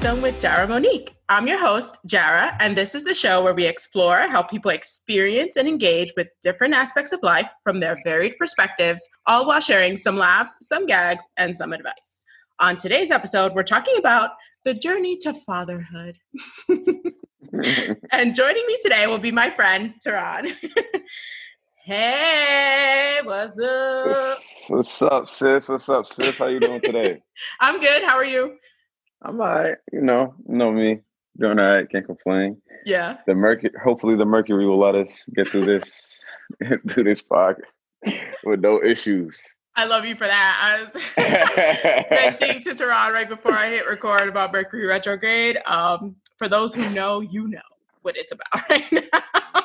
Wisdom with Jara Monique. I'm your host, Jara, and this is the show where we explore how people experience and engage with different aspects of life from their varied perspectives, all while sharing some laughs, some gags, and some advice. On today's episode, we're talking about the journey to fatherhood. and joining me today will be my friend, Terron. hey, what's up? What's, what's up, sis? What's up, sis? How you doing today? I'm good. How are you? I'm all right. You know, you know me. Doing all right. Can't complain. Yeah. The mercury. Hopefully, the mercury will let us get through this, through this podcast with no issues. I love you for that. I was venting to Terron right before I hit record about Mercury retrograde. Um, for those who know, you know what it's about right now.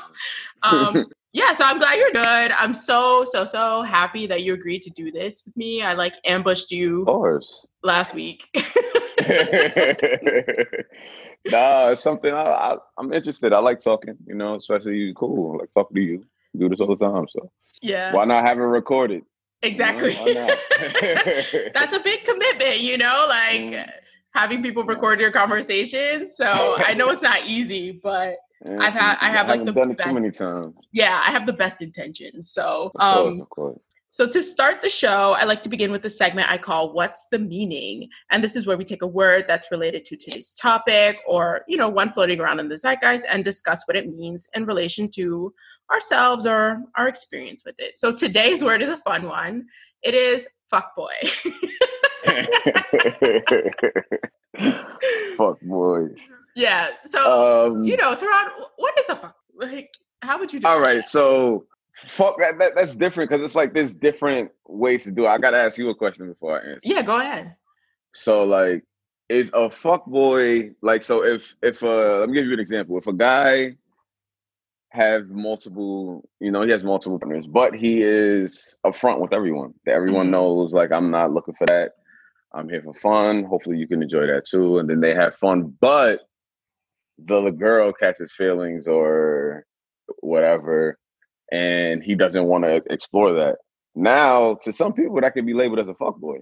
um, yeah, so I'm glad you're good. I'm so so so happy that you agreed to do this with me. I like ambushed you Of course. last week. nah, it's something I, I, I'm interested. I like talking. You know, especially you. Cool. I like talking to you. Do this all the time. So yeah, why not have it recorded? exactly. why not? That's a big commitment, you know, like Mm. having people record your conversations. So I know it's not easy, but I've had- I have, like, the done it best- too many times. yeah, I have the best intentions. So Of course, um of course. So, to start the show, I like to begin with a segment I call What's the Meaning? And this is where we take a word that's related to today's topic or, you know, one floating around in the zeitgeist and discuss what it means in relation to ourselves or our experience with it. So, today's word is a fun one. It is fuckboy. Fuck boys. yeah. So, Um, you know, Terron, what is a fuck? Like, how would you do all right, so fuck that, that that's different because it's like there's different ways to do it. I gotta ask you a question before I answer. Yeah, go ahead. So like, is a fuck boy like so? If if uh, let me give you an example. If a guy have multiple, you know, he has multiple partners, but he is upfront with everyone. That everyone Mhm. knows, like, I'm not looking for that. I'm here for fun. Hopefully, you can enjoy that too. And then they have fun, but the girl catches feelings or whatever, and he doesn't want to explore that. Now, to some people, that can be labeled as a fuck boy.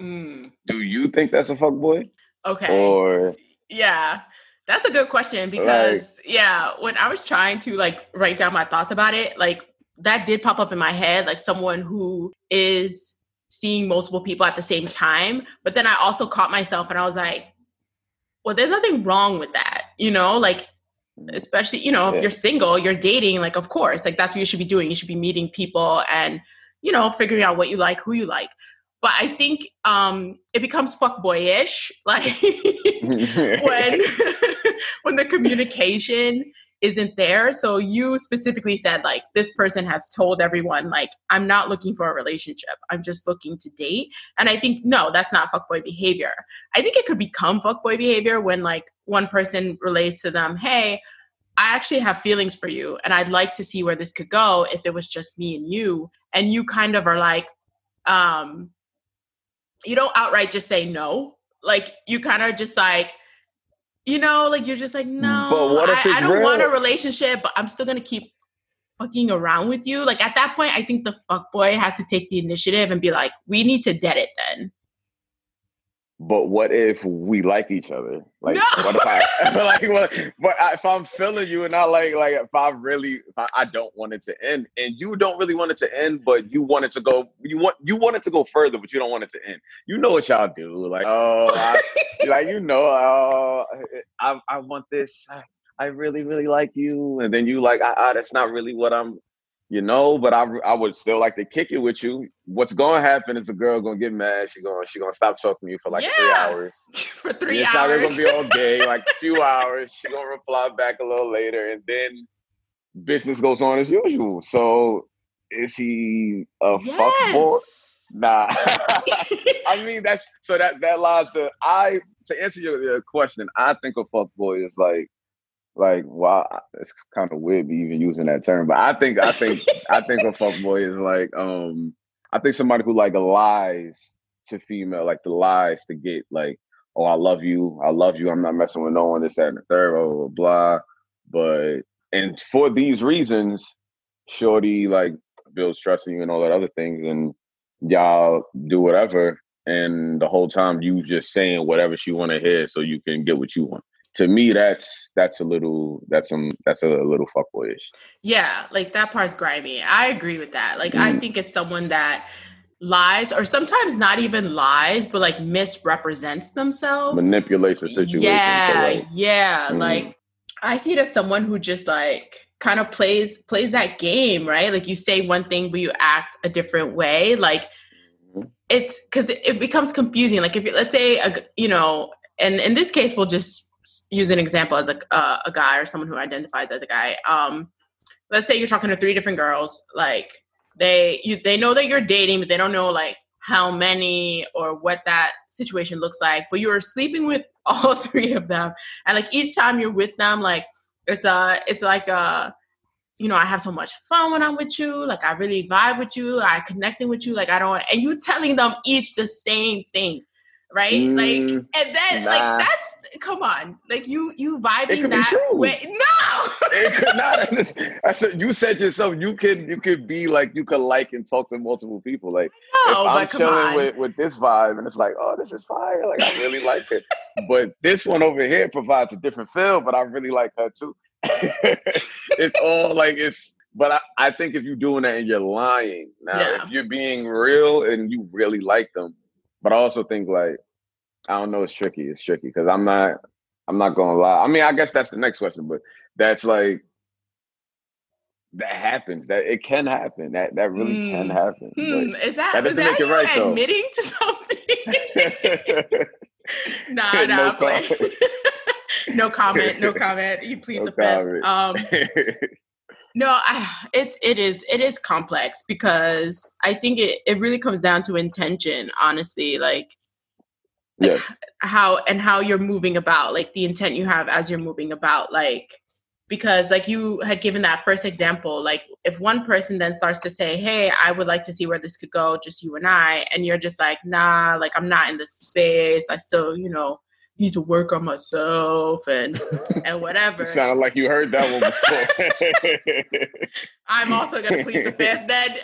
Mm, Do you think that's a fuck boy? okay. Or Yeah, that's a good question because yeah, when I was trying to like write down my thoughts about it, like that did pop up in my head, like someone who is seeing multiple people at the same time. But then I also caught myself and I was like, well, there's nothing wrong with that, you know, like especially you know if Yeah. you're single you're dating like of course like that's what you should be doing. You should be meeting people and you know figuring out what you like who you like. But i think um it becomes fuckboyish like when when the communication isn't there. So you specifically said like this person has told everyone like i'm not looking for a relationship. I'm just looking to date. And i think no that's not fuckboy behavior. I think it could become fuckboy behavior when like one person relates to them hey i actually have feelings for you and i'd like to see where this could go if it was just me and you. And you kind of are like um you don't outright just say no. Like you kind of just like you know like you're just like mm. no But what if I, I don't want a relationship but i'm still gonna keep fucking around with you. Like at that point i think the fuck boy has to take the initiative and be like we need to dead it then But what if we like each other? Like, No! what if I like? What, but I, if I'm feeling you and I like, like if I really, if I, I don't want it to end, and you don't really want it to end, but you want it to go, you want you want it to go further, but you don't want it to end. You know what y'all do? Like, oh, I, like you know, oh, I I want this. I, really really like you, and then you like, ah, ah, that's not really what I'm. You know, but I, I would still like to kick it with you. What's going to happen is the girl gonna get mad. She going she gonna stop talking to you for like three hours. for three it's not hours gonna be all day, like a few hours. She gonna reply back a little later, and then business goes on as usual. So is he a fuck boy? Nah. I mean that's so that that lies to I to answer your, your question. I think a fuck boy is like like wow, it's kind of weird be even using that term, but I think I think I think a fuck boy is like um I think somebody who like lies to female, like the lies to get like oh I love you, I love you, I'm not messing with no one, this that and the third, blah blah blah. But and for these reasons, Shorty like builds trust in you and all that other things, and y'all do whatever. and the whole time you just saying whatever she want to hear so you can get what you want. To me, that's that's a little that's some that's a little fuckboyish. Yeah, like that part's grimy. I agree with that. Like mm. I think it's someone that lies or sometimes not even lies but like misrepresents themselves manipulates the situation yeah like, yeah mm. like i see it as someone who just like kind of plays plays that game right like you say one thing but you act a different way like mm-hmm. it's because it, it, becomes confusing like if you let's say a, you know and in this case we'll just use an example as a, uh, a guy or someone who identifies as a guy um let's say you're talking to three different girls like they you they know that you're dating, but they don't know like how many or what that situation looks like. But you're sleeping with all three of them, and like each time you're with them, like it's a it's like a you know, I have so much fun when I'm with you. Like I really vibe with you. I connecting with you. Like I don't, and you telling them each the same thing right? Mm, like, and then nah. like that's come on, like you you vibing that way. No, it could not. I, just, I said you said yourself. You can you could be like you could like and talk to multiple people. Like no, if I'm chilling with with this vibe, and it's like, oh, this is fire. Like I really like it. But this one over here provides a different feel. But I really like her too. it's all like it's but I, I think if you're doing that and you're lying now, yeah. if you're being real and you really like them, but I also think like I don't know. It's tricky. It's tricky because I'm not. I'm not gonna lie. I mean, I guess that's the next question, but that's like that happens. That it can happen. That that really mm. can happen. Hmm. Is that, that doesn't make it right though. Admitting to something. nah, nah, no comment. no comment. No comment. You plead no the fifth. Um, no, I, it's it is it is complex because I think it it really comes down to intention. Honestly, like yes. how and how you're moving about, like the intent you have as you're moving about, like because like you had given that first example like if one person then starts to say hey i would like to see where this could go just you and i and you're just like nah like i'm not in this space i still you know need to work on myself and and whatever. Sound like you heard that one before. I'm also gonna plead the fifth then.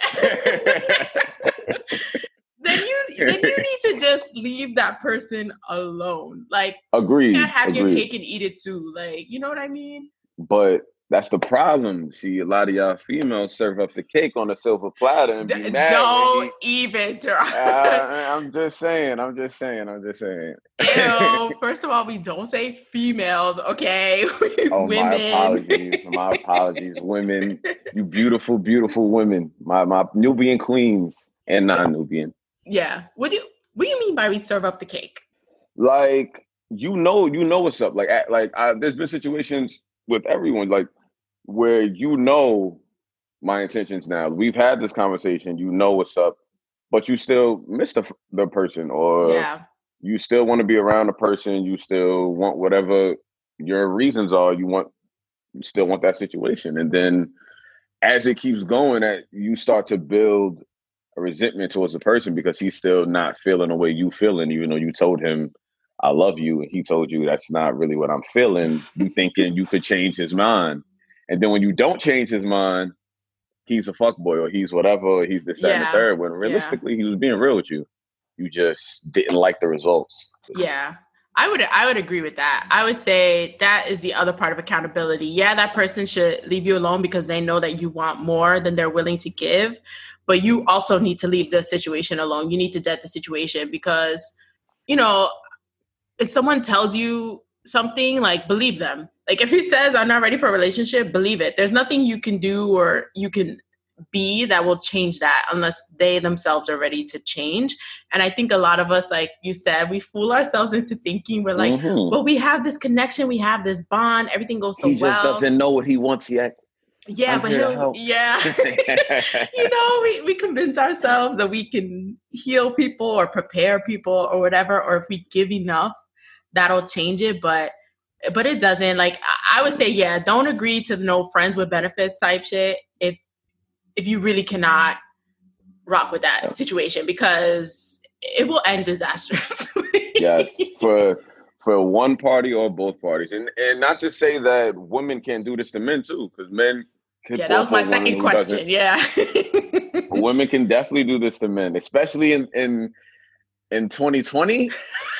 then you then you need to just leave that person alone. Like agree. You can't have agreed. your cake and eat it too. Like, you know what I mean? But that's the problem. See, a lot of y'all females serve up the cake on a silver platter and be D- mad. Don't he, even try. uh, I'm just saying. I'm just saying. I'm just saying. Ew, first of all, we don't say females, okay? oh, women. my apologies. My apologies. Women, you beautiful, beautiful women. My my Nubian queens and non-Nubian. Yeah. What do you What do you mean by we serve up the cake? Like you know, you know what's up. Like like I, there's been situations with everyone. Like where you know my intentions now. We've had this conversation, you know what's up, but you still miss the, the person or yeah. you still want to be around the person, you still want whatever your reasons are, you want you still want that situation. And then as it keeps going, that you start to build a resentment towards the person because he's still not feeling the way you feeling, even though you told him I love you and he told you that's not really what I'm feeling. You thinking you could change his mind. And then when you don't change his mind, he's a fuck boy or he's whatever, or he's this, that, yeah. and the third. When realistically, yeah. he was being real with you. You just didn't like the results. Yeah. I would I would agree with that. I would say that is the other part of accountability. Yeah, that person should leave you alone because they know that you want more than they're willing to give, but you also need to leave the situation alone. You need to dead the situation because you know, if someone tells you something, like believe them. Like if he says I'm not ready for a relationship, believe it. There's nothing you can do or you can be that will change that unless they themselves are ready to change. And I think a lot of us, like you said, we fool ourselves into thinking we're like, mm-hmm. well, we have this connection, we have this bond, everything goes so he well. He just doesn't know what he wants yet. Yeah, I'm but he'll, yeah, you know, we, we convince ourselves that we can heal people or prepare people or whatever, or if we give enough, that'll change it. But but it doesn't. Like I would say, yeah, don't agree to no friends with benefits type shit if if you really cannot rock with that situation because it will end disastrously. yes, for for one party or both parties, and and not to say that women can't do this to men too, because men. yeah, that was my second question. Yeah, women can definitely do this to men, especially in in in 2020,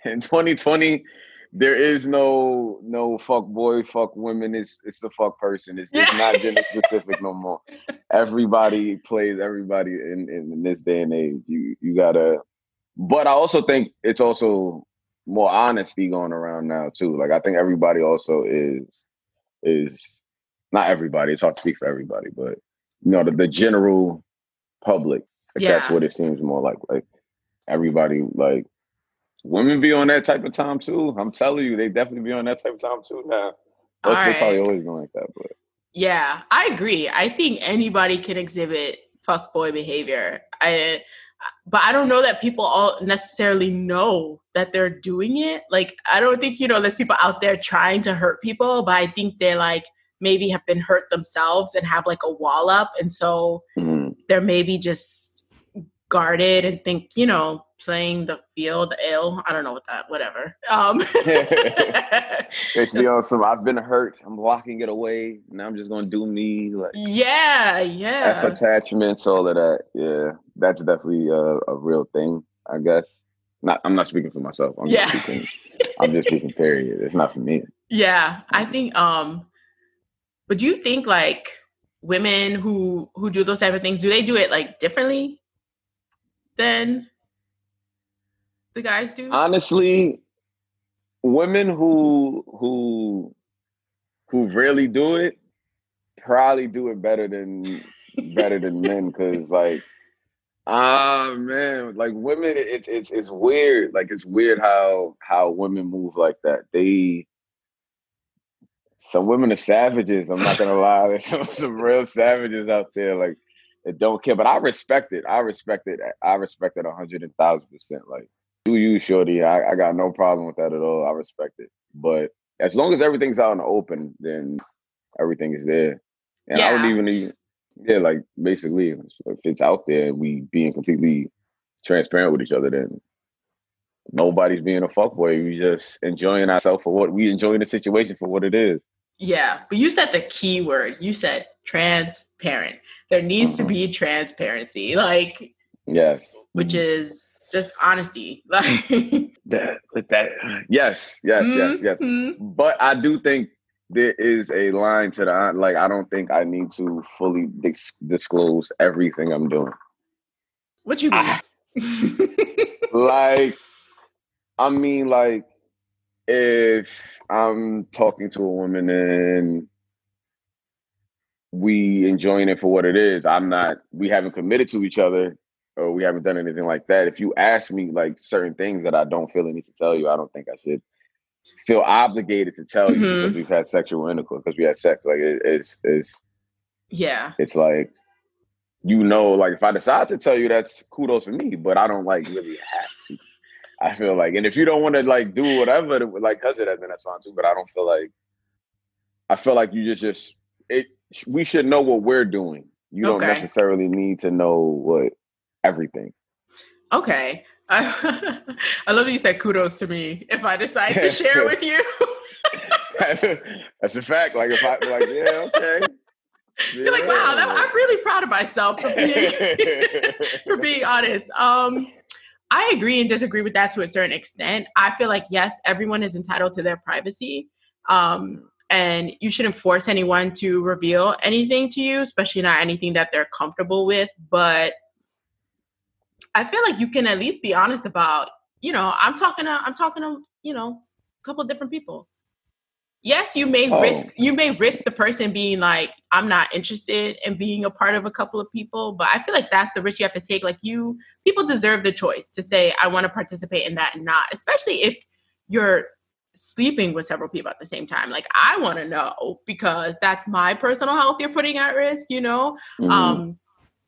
in 2020, there is no no fuck boy, fuck women. It's it's the fuck person. It's, it's not gender specific no more. Everybody plays everybody in, in, in this day and age. You you gotta. But I also think it's also more honesty going around now too. Like I think everybody also is is not everybody. It's hard to speak for everybody, but you know the, the general public. Like yeah. That's what it seems more like. Like everybody like women be on that type of time too. I'm telling you, they definitely be on that type of time too now. That's right. probably always been like that, but yeah, I agree. I think anybody can exhibit fuck boy behavior. I but I don't know that people all necessarily know that they're doing it. Like I don't think you know there's people out there trying to hurt people, but I think they like maybe have been hurt themselves and have like a wall up and so mm-hmm. they're maybe just guarded and think, you know, playing the field ill. I don't know what that, whatever. Um Basically on some I've been hurt. I'm locking it away. Now I'm just gonna do me like Yeah, yeah. F attachments, all of that. Yeah. That's definitely a, a real thing, I guess. Not I'm not speaking for myself. I'm yeah. just speaking I'm just speaking period. It's not for me. Yeah. I think um but do you think like women who who do those type of things, do they do it like differently than the guys do? Honestly, women who who who really do it probably do it better than better than men because like ah man like women it's it's it's weird. Like it's weird how how women move like that. They some women are savages i'm not gonna lie. There's some, some real savages out there like that don't care but i respect it i respect it i respect it a hundred and thousand percent like do you, shorty. I, I got no problem with that at all. I respect it. But as long as everything's out in the open, then everything is there. And yeah. I don't even need, yeah, like basically, if it's out there, we being completely transparent with each other, then nobody's being a fuckboy. We just enjoying ourselves for what we enjoying the situation for what it is. Yeah, but you said the key word. You said transparent. There needs to mm-hmm. be transparency, like yes, which mm-hmm. is just honesty. Like that, that yes, yes, mm-hmm. yes, yes. Mm-hmm. But I do think there is a line to the like. I don't think I need to fully dis- disclose everything I'm doing. What you mean? I, like, I mean, like, if I'm talking to a woman and we enjoying it for what it is, I'm not. We haven't committed to each other or we haven't done anything like that. If you ask me like certain things that I don't feel I need to tell you, I don't think I should feel obligated to tell mm-hmm. you because we've had sexual intercourse because we had sex. Like it, it's it's yeah. It's like you know, like if I decide to tell you, that's kudos for me. But I don't like really have to. I feel like, and if you don't want to like do whatever, like cause of that, then that's fine too. But I don't feel like. I feel like you just just it. We should know what we're doing. You don't okay. necessarily need to know what everything. Okay. I, I love that you said kudos to me if I decide to share with you. that's, a, that's a fact. Like if I like, yeah, okay. You're yeah. like, wow, that, I'm really proud of myself for being for being honest. Um, I agree and disagree with that to a certain extent. I feel like yes, everyone is entitled to their privacy. Um, and you shouldn't force anyone to reveal anything to you, especially not anything that they're comfortable with. But I feel like you can at least be honest about, you know, I'm talking to I'm talking to, you know, a couple of different people. Yes, you may oh. risk you may risk the person being like, I'm not interested in being a part of a couple of people, but I feel like that's the risk you have to take. Like you people deserve the choice to say, I want to participate in that and not, especially if you're sleeping with several people at the same time. Like I want to know because that's my personal health you're putting at risk, you know? Mm-hmm. Um,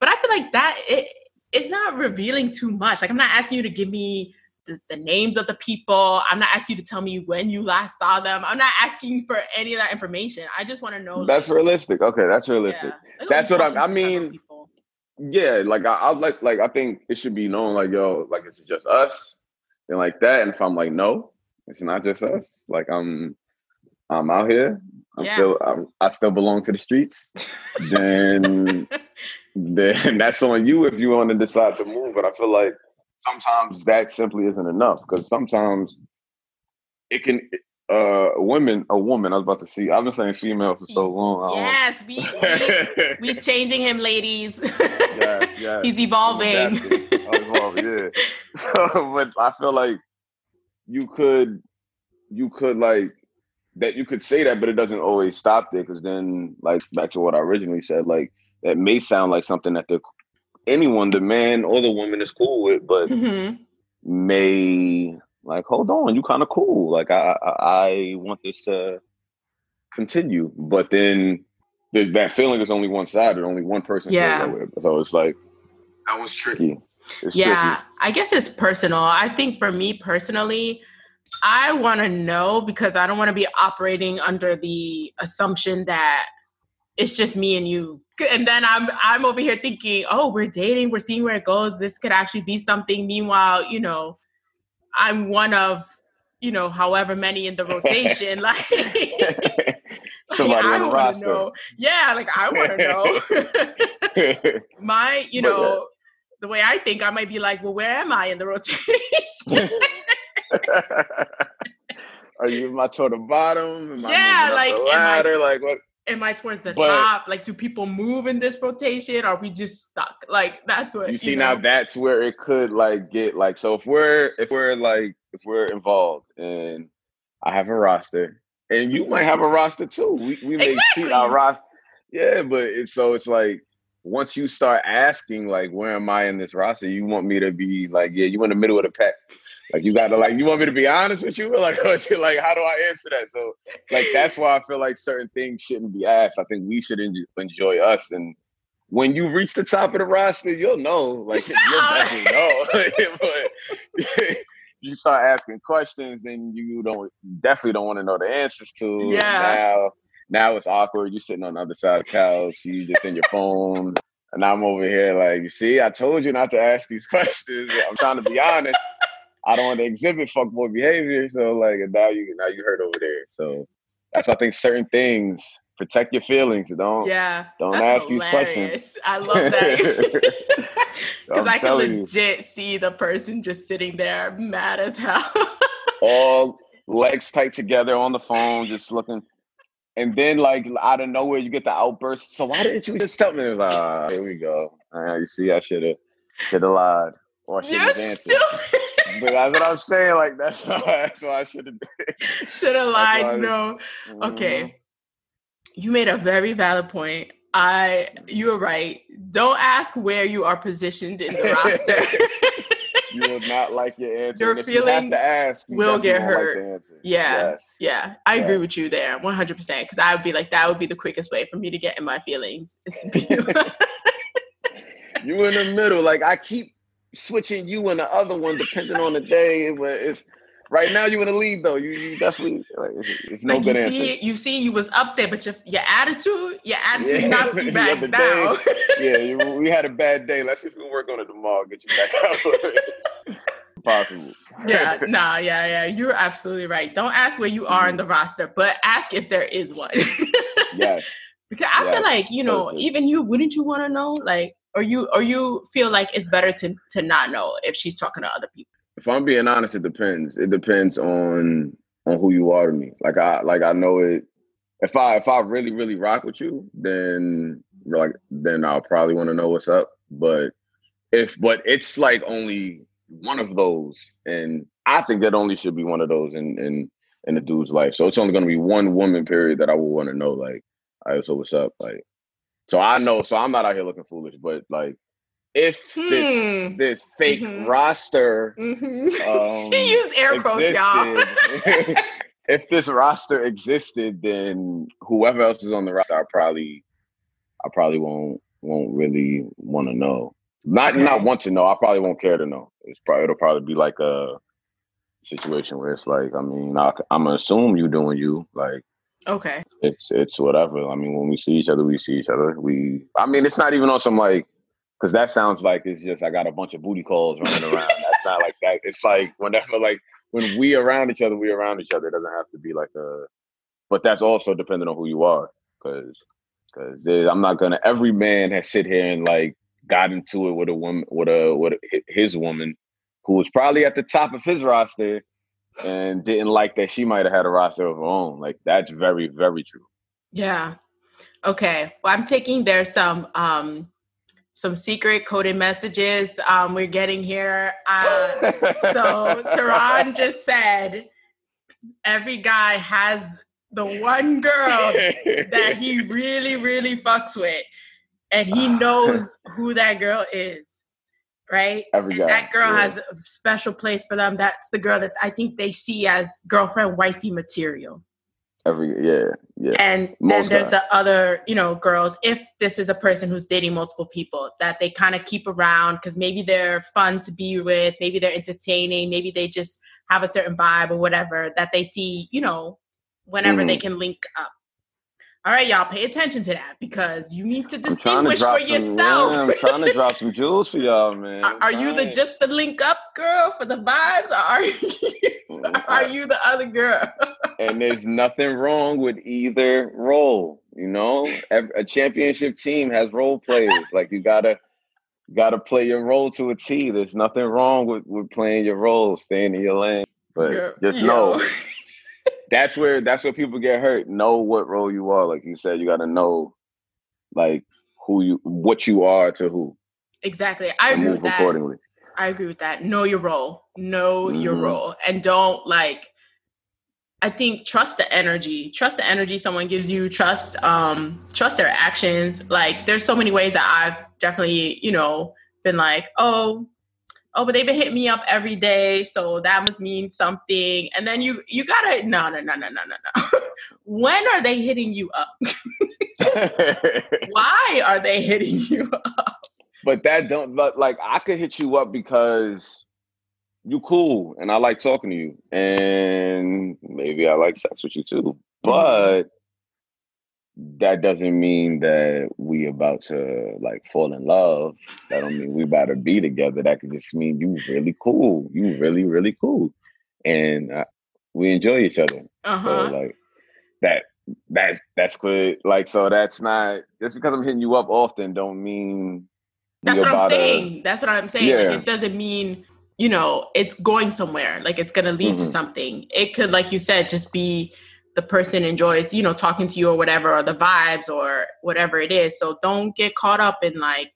but I feel like that it it's not revealing too much. Like I'm not asking you to give me the, the, names of the people. I'm not asking you to tell me when you last saw them. I'm not asking for any of that information. I just want to know. That's like, realistic. Okay, that's realistic. Yeah. That's what I'm. I mean, yeah, like I, I like like I think it should be known. Like yo, like it's just us, and like that. And if I'm like no, it's not just us. Like I'm, I'm out here. I'm yeah. still, I'm, I still belong to the streets. then then that's on you if you want to decide to move. But I feel like sometimes that simply isn't enough because sometimes it can uh women a woman i was about to see i've been saying female for so long yes we, we we changing him ladies yes yes he's evolving evolving yeah so, but i feel like you could you could like that you could say that but it doesn't always stop there because then like back to what i originally said like that may sound like something that the anyone the man or the woman is cool with but mm-hmm. may like, hold on, you kind of cool. Like, I, I, I want this to continue, but then the, that feeling is only one sided. Only one person yeah. feels that way. So it's like that was tricky. It's yeah, tricky. I guess it's personal. I think for me personally, I want to know because I don't want to be operating under the assumption that it's just me and you. And then I'm I'm over here thinking, oh, we're dating, we're seeing where it goes. This could actually be something. Meanwhile, you know, I'm one of, you know, however many in the rotation. like somebody like, on the roster. Know. Yeah, like I want to know. My, you uh, know, yeah. The way I think, I might be like, well, where am I in the rotation? Are you my toward the bottom? Am yeah, like ladder? I, like what? am I towards the but, top? Like, do people move in this rotation? Are we just stuck? Like, that's what you see. Know? Now that's where it could like get like. So if we're if we're like if we're involved and I have a roster and you might have a roster too. We we may exactly. treat our roster. Yeah, but it's so it's like once you start asking like where am I in this roster, you want me to be like, yeah, you in the middle of the pack. Like you got to like you want me to be honest with you, like like how do I answer that? So like that's why I feel like certain things shouldn't be asked. I think we should enjoy us, and when you reach the top of the roster, you'll know. Like you'll definitely know. but you start asking questions, then you don't definitely don't want to know the answers to. Yeah. Now, now it's awkward. You're sitting on the other side of the couch. You just in your phone. And I'm over here like, you see, I told you not to ask these questions. I'm trying to be honest. I don't want to exhibit fuckboy behavior. So like now you now you hurt over there. So that's why I think certain things protect your feelings. Don't yeah. Don't ask hilarious. these questions. I love that because I can legit you. see the person just sitting there mad as hell. All legs tight together on the phone, just looking. And then, like out of nowhere, you get the outburst. So why didn't you just tell me? Like, ah, here we go. Uh, you see, I should have, should have lied, or should have answered but that's what I'm saying. Like that's why, that's why I should have. Should have lied. No. Mm-hmm. Okay. You made a very valid point. I you're right. Don't ask where you are positioned in the roster. you will not like your answer. Your feelings you ask, you will get hurt. Like yeah, yes. yeah. I yes. agree with you there, one hundred percent. Because I would be like, that would be the quickest way for me to get in my feelings. you in the middle. Like I keep switching you and the other one depending on the day. But it's right now you in the lead though. You, you definitely like, it's, it's no like good you answer. See, you see, you was up there, but your your attitude, your attitude yeah. knocked you back down. yeah, you, we had a bad day. Let's see if we can work on it tomorrow. Get you back out. Possible. yeah, nah, yeah, yeah. You're absolutely right. Don't ask where you are mm-hmm. in the roster, but ask if there is one. yes. Because I yes. feel like, you know, even you, wouldn't you want to know? Like, or you or you feel like it's better to to not know if she's talking to other people if i'm being honest it depends. It depends on on who you are to me. Like i like i know it. If i if i really really rock with you then like then i'll probably want to know what's up. But if but it's like only one of those and i think that only should be one of those in in in the dude's life. So it's only going to be one woman period that i will want to know like all right so what's up? Like so I know, so I'm not out here looking foolish, but like if hmm. this this fake mm-hmm. roster mm-hmm. um, he used air quotes, y'all. if this roster existed, then whoever else is on the roster, I probably I probably won't won't really want to know. Not okay. not want to know. I probably won't care to know. It's probably it'll probably be like a situation where it's like, I mean, I, I'm gonna assume you doing you like Okay. It's it's whatever. I mean, when we see each other, we see each other. We, I mean, it's not even on some like, because that sounds like it's just I got a bunch of booty calls running around. That's not like that. It's like whenever like when we around each other, we around each other. It doesn't have to be like a, but that's also dependent on who you are, because because I'm not gonna. Every man has sit here and like got into it with a woman, with a with a, his woman, who was probably at the top of his roster and didn't like that she might have had a roster of her own. Like that's very, very true. Yeah. Okay. Well, I'm taking there some um some secret coded messages um we're getting here. Uh, so Terron just said every guy has the one girl that he really, really fucks with, and he knows who that girl is right? Every guy. that girl yeah. has a special place for them. That's the girl that I think they see as girlfriend, wifey material. Every yeah, yeah. And Most then there's guys. the other, you know, girls. If this is a person who's dating multiple people, that they kind of keep around because maybe they're fun to be with, maybe they're entertaining, maybe they just have a certain vibe or whatever that they see, you know, whenever they Mhm. can link up. All right, y'all, pay attention to that because you need to to distinguish drop for some, yourself. yeah, I'm trying to drop some jewels for y'all, man. Are, are you the just the link up girl for the vibes, or are you, mm, are you the other girl? and there's nothing wrong with either role. You know, a championship team has role players. like you gotta gotta play your role to a T. There's nothing wrong with with playing your role, staying in your lane. But just yo. That's where that's where people get hurt. Know what role you are. Like you said, you gotta know like who you what you are to who exactly. I and agree move with that. accordingly. I agree with that. Know your role. Know your Mhm. role, and don't like. I think trust the energy. Trust the energy someone gives you. Trust, um, trust their actions. Like, there's so many ways that I've definitely, you know, been like, oh, oh, but they've been hitting me up every day, so that must mean something. And then you, you gotta, no, no, no, no, no, no, no. when are they hitting you up? Why are they hitting you up? but that don't but like I could hit you up because you cool and I like talking to you and maybe I like sex with you too. Mm-hmm. But that doesn't mean that we about to like fall in love. That don't mean we about to be together. That could just mean you really cool. You really really cool, and uh, we enjoy each other. Uh So like that that's that's good. Like so that's not just because I'm hitting you up often don't mean That's what I'm to- saying. That's what I'm saying. Yeah. Like it doesn't mean, you know, it's going somewhere. Like it's gonna lead to Mhm. something. It could, like you said, just be the person enjoys, you know, talking to you or whatever, or the vibes or whatever it is. So don't get caught up in like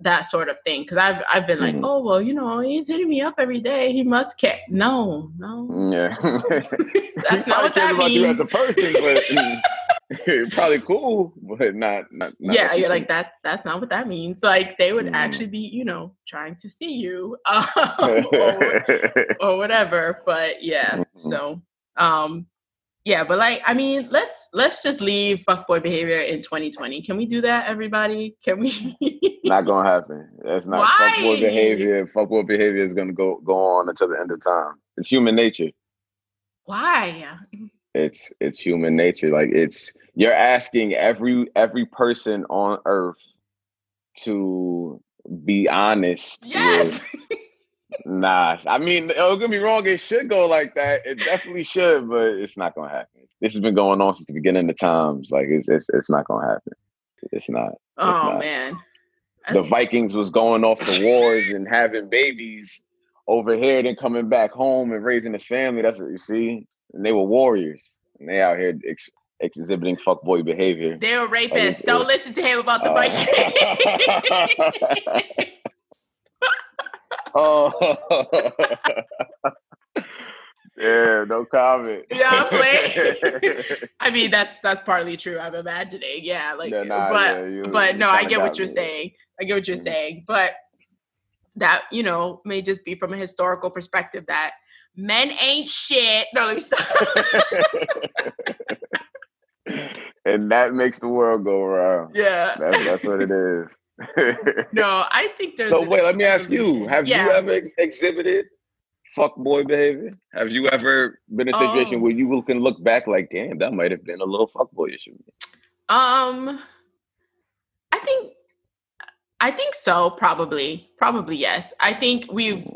that sort of thing. Cause I've I've been like, Mhm. oh well, you know, he's hitting me up every day. He must care. No, no. Yeah. That's not what that about you as a person, but probably cool, but not not, not yeah, you you're like that. That's not what that means. Like they would Mm. actually be, you know, trying to see you, um, or, or whatever. But yeah, Mhm. so um, yeah, but like, I mean, let's let's just leave fuckboy behavior in 2020. Can we do that, everybody? Can we? not gonna happen. That's not Why? fuckboy behavior. Fuckboy behavior is gonna go go on until the end of time. It's human nature. Why? It's it's human nature. Like it's you're asking every every person on earth to be honest. with- Yes. Nah, I mean, don't get me wrong. It should go like that. It definitely should, but it's not gonna happen. This has been going on since the beginning of times. Like it's it's, it's not gonna happen. It's not. oh not. man. The Vikings was going off the wars and having babies over here, then coming back home and raising his family. That's what you see. And they were warriors, and they out here ex- exhibiting fuckboy behavior. They were it's- rapists. Don't listen to him about the Uh, Vikings. oh. yeah, no comment. Yeah, playing. I mean, that's that's partly true. I'm imagining, yeah, like, Yeah, nah, but yeah, you- but you no, I get what you're me. saying. I get what you're Mhm. saying, but that you know may just be from a historical perspective that men ain't shit. No, let me stop. and that makes the world go around. yeah, That's, that's what it is. no, I think there's. so wait, let me ask you. Have Yeah. you ever ex- exhibited fuckboy behavior? Have you ever been in a situation Oh. where you can look back like, "Damn, that might have been a little fuckboyish"? of me"? Um, I think, I think so. Probably, probably yes. I think we.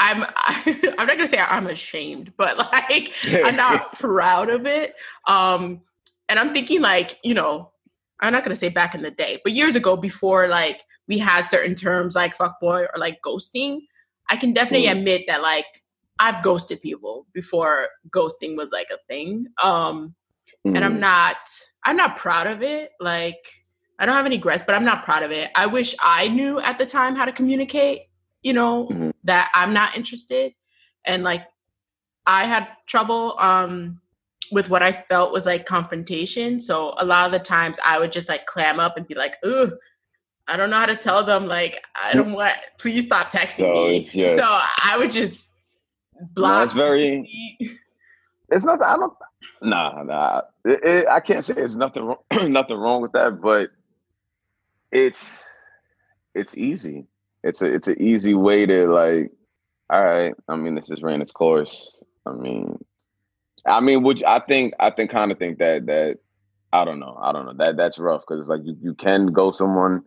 I'm. I'm not gonna say I'm ashamed, but like I'm not proud of it. Um, and I'm thinking like you know, I'm not gonna say back in the day, but years ago before like we had certain terms like fuckboy or like ghosting. I can definitely mm. admit that like I've ghosted people before ghosting was like a thing. Um mm. and I'm mm. not I'm not proud of it. Like I don't have any regrets, but I'm not proud of it. I wish I knew at the time how to communicate, you know, mm-hmm. that I'm not interested. And like I had trouble um with what I felt was like confrontation. So a lot of the times I would just like clam up and be like, ooh, I don't know how to tell them, like, I don't want, please stop texting so me. Just, so I would just block. That's very, it's not, I don't, nah, nah. It, it, I can't say there's nothing wrong, nothing wrong with that, but it's, it's easy. It's a, it's an easy way to like, all right, I mean, this has ran its course. I mean, I mean, would you, I think I think kind of think that that I don't know. I don't know. That that's rough because it's like you, you can go someone,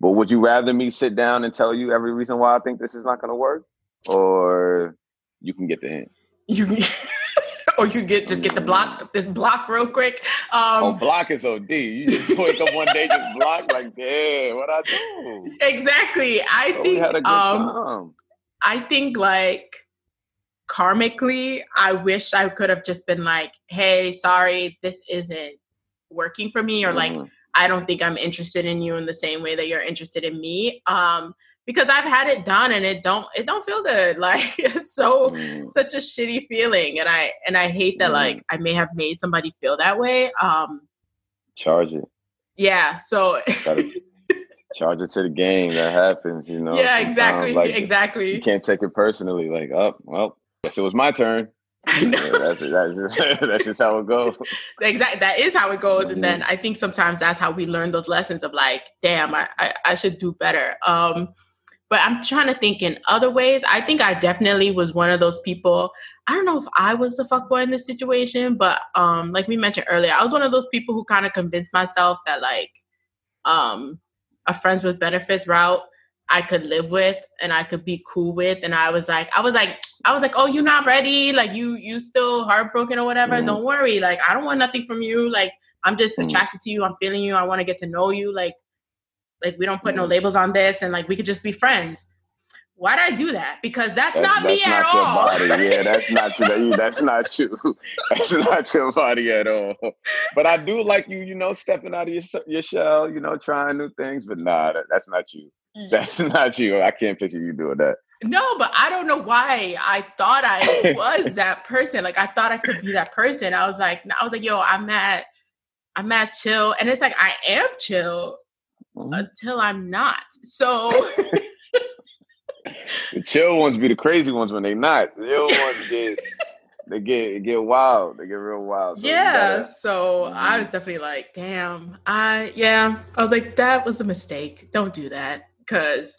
but would you rather me sit down and tell you every reason why I think this is not going to work, or you can get the hint? You. or you get just get the block this block real quick. Um, oh, block is OD. You just wake up one day just block like, damn, what I do? Exactly. I oh, think. um, I think like karmically, I wish I could have just been like, hey, sorry, this isn't working for me, or mm. like, I don't think I'm interested in you in the same way that you're interested in me. Um, because I've had it done and it don't it don't feel good. Like it's so mm. such a shitty feeling. And I and I hate that mm. like I may have made somebody feel that way. Um charge it. Yeah. So charge it to the game. That happens, you know. Yeah, exactly. Like, exactly. You can't take it personally, like, oh, well, Guess it was my turn. I know. Yeah, that's, that's, just, that's just how it goes. Exactly. That is how it goes. And then mm-hmm. I think sometimes that's how we learn those lessons of like, damn, I, I, I should do better. Um, but I'm trying to think in other ways. I think I definitely was one of those people. I don't know if I was the fuck boy in this situation, but um, like we mentioned earlier, I was one of those people who kind of convinced myself that like um, a friends with benefits route I could live with and I could be cool with. And I was like, I was like, I was like, oh, you're not ready. Like you, you still heartbroken or whatever. Mm. Don't worry. Like I don't want nothing from you. Like I'm just mm. attracted to you. I'm feeling you. I want to get to know you. Like, like we don't put mm. no labels on this, and like we could just be friends. Why did I do that? Because that's, that's not that's me not at all. Body. Yeah, that's not you. That's not you. That's not your body at all. But I do like you. You know, stepping out of your your shell. You know, trying new things. But nah, that, that's not you. That's not you. I can't picture you doing that. No, but I don't know why I thought I was that person. Like I thought I could be that person. I was like, I was like, yo, I'm at, I'm at chill, and it's like I am chill mm-hmm. until I'm not. So. the chill ones be the crazy ones when they not. The chill ones get they get get wild. They get real wild. So yeah. Gotta, so mm-hmm. I was definitely like, damn. I yeah. I was like, that was a mistake. Don't do that because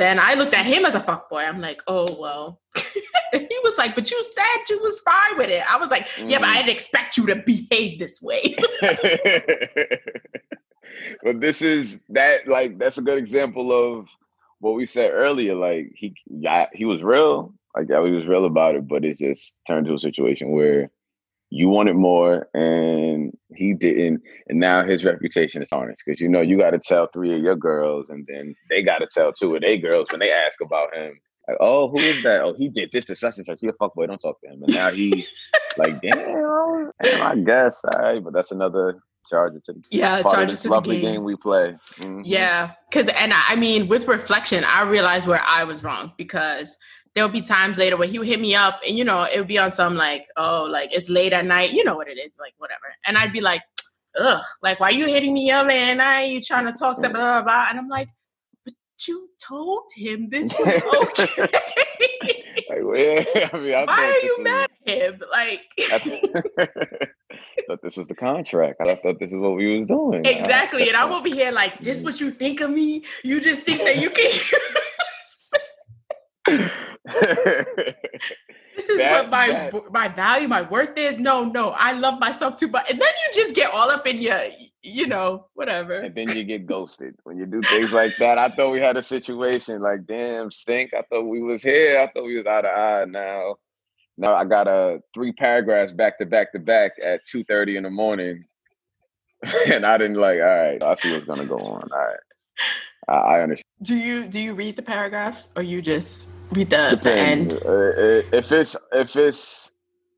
then I looked at him as a fuck boy. I'm like, oh well. he was like, but you said you was fine with it. I was like, yeah, mm. but I mm. didn't expect you to behave this way. but this is that like that's a good example of what we said earlier. Like he yeah, he was real. Like yeah, he was real about it, but it just turned to a situation where you wanted more and he didn't and now his reputation is tarnished because you know you got to tell three of your girls and then they got to tell two of their girls when they ask about him like oh who is that? Oh he did this to such and such. He a fuck boy don't talk to him. And now he like damn, damn i guess all right. But that's another charge it to the yeah charge it to lovely the game. game we play. Mm-hmm. yeah because and I mean with reflection i realized where i was wrong because there would be times later where he would hit me up and you know it would be on some like oh like it's late at night you know what it is like whatever. And i'd be like ugh like why are you hitting me up at night? You trying to talk to blah blah blah. And i'm like but you told him this was okay. Like, well, I mean, I why are you was, mad at him? Like I thought this was the contract. I thought this is what we was doing. Exactly and i'm over here like this mm. what you think of me? You just think that you can this is that, what my that. my value, my worth is. No, no, I love myself too, but and then you just get all up in your, you know, whatever. And then you get ghosted when you do things like that. I thought we had a situation like, damn, stink. I thought we was here. I thought we was out of eye. Now, now I got a uh, three paragraphs back to back to back at two thirty in the morning, and I didn't like. All right, I see what's gonna go on. All right, I, I understand. Do you do you read the paragraphs or you just? Read the, the end. Uh, if it's if it's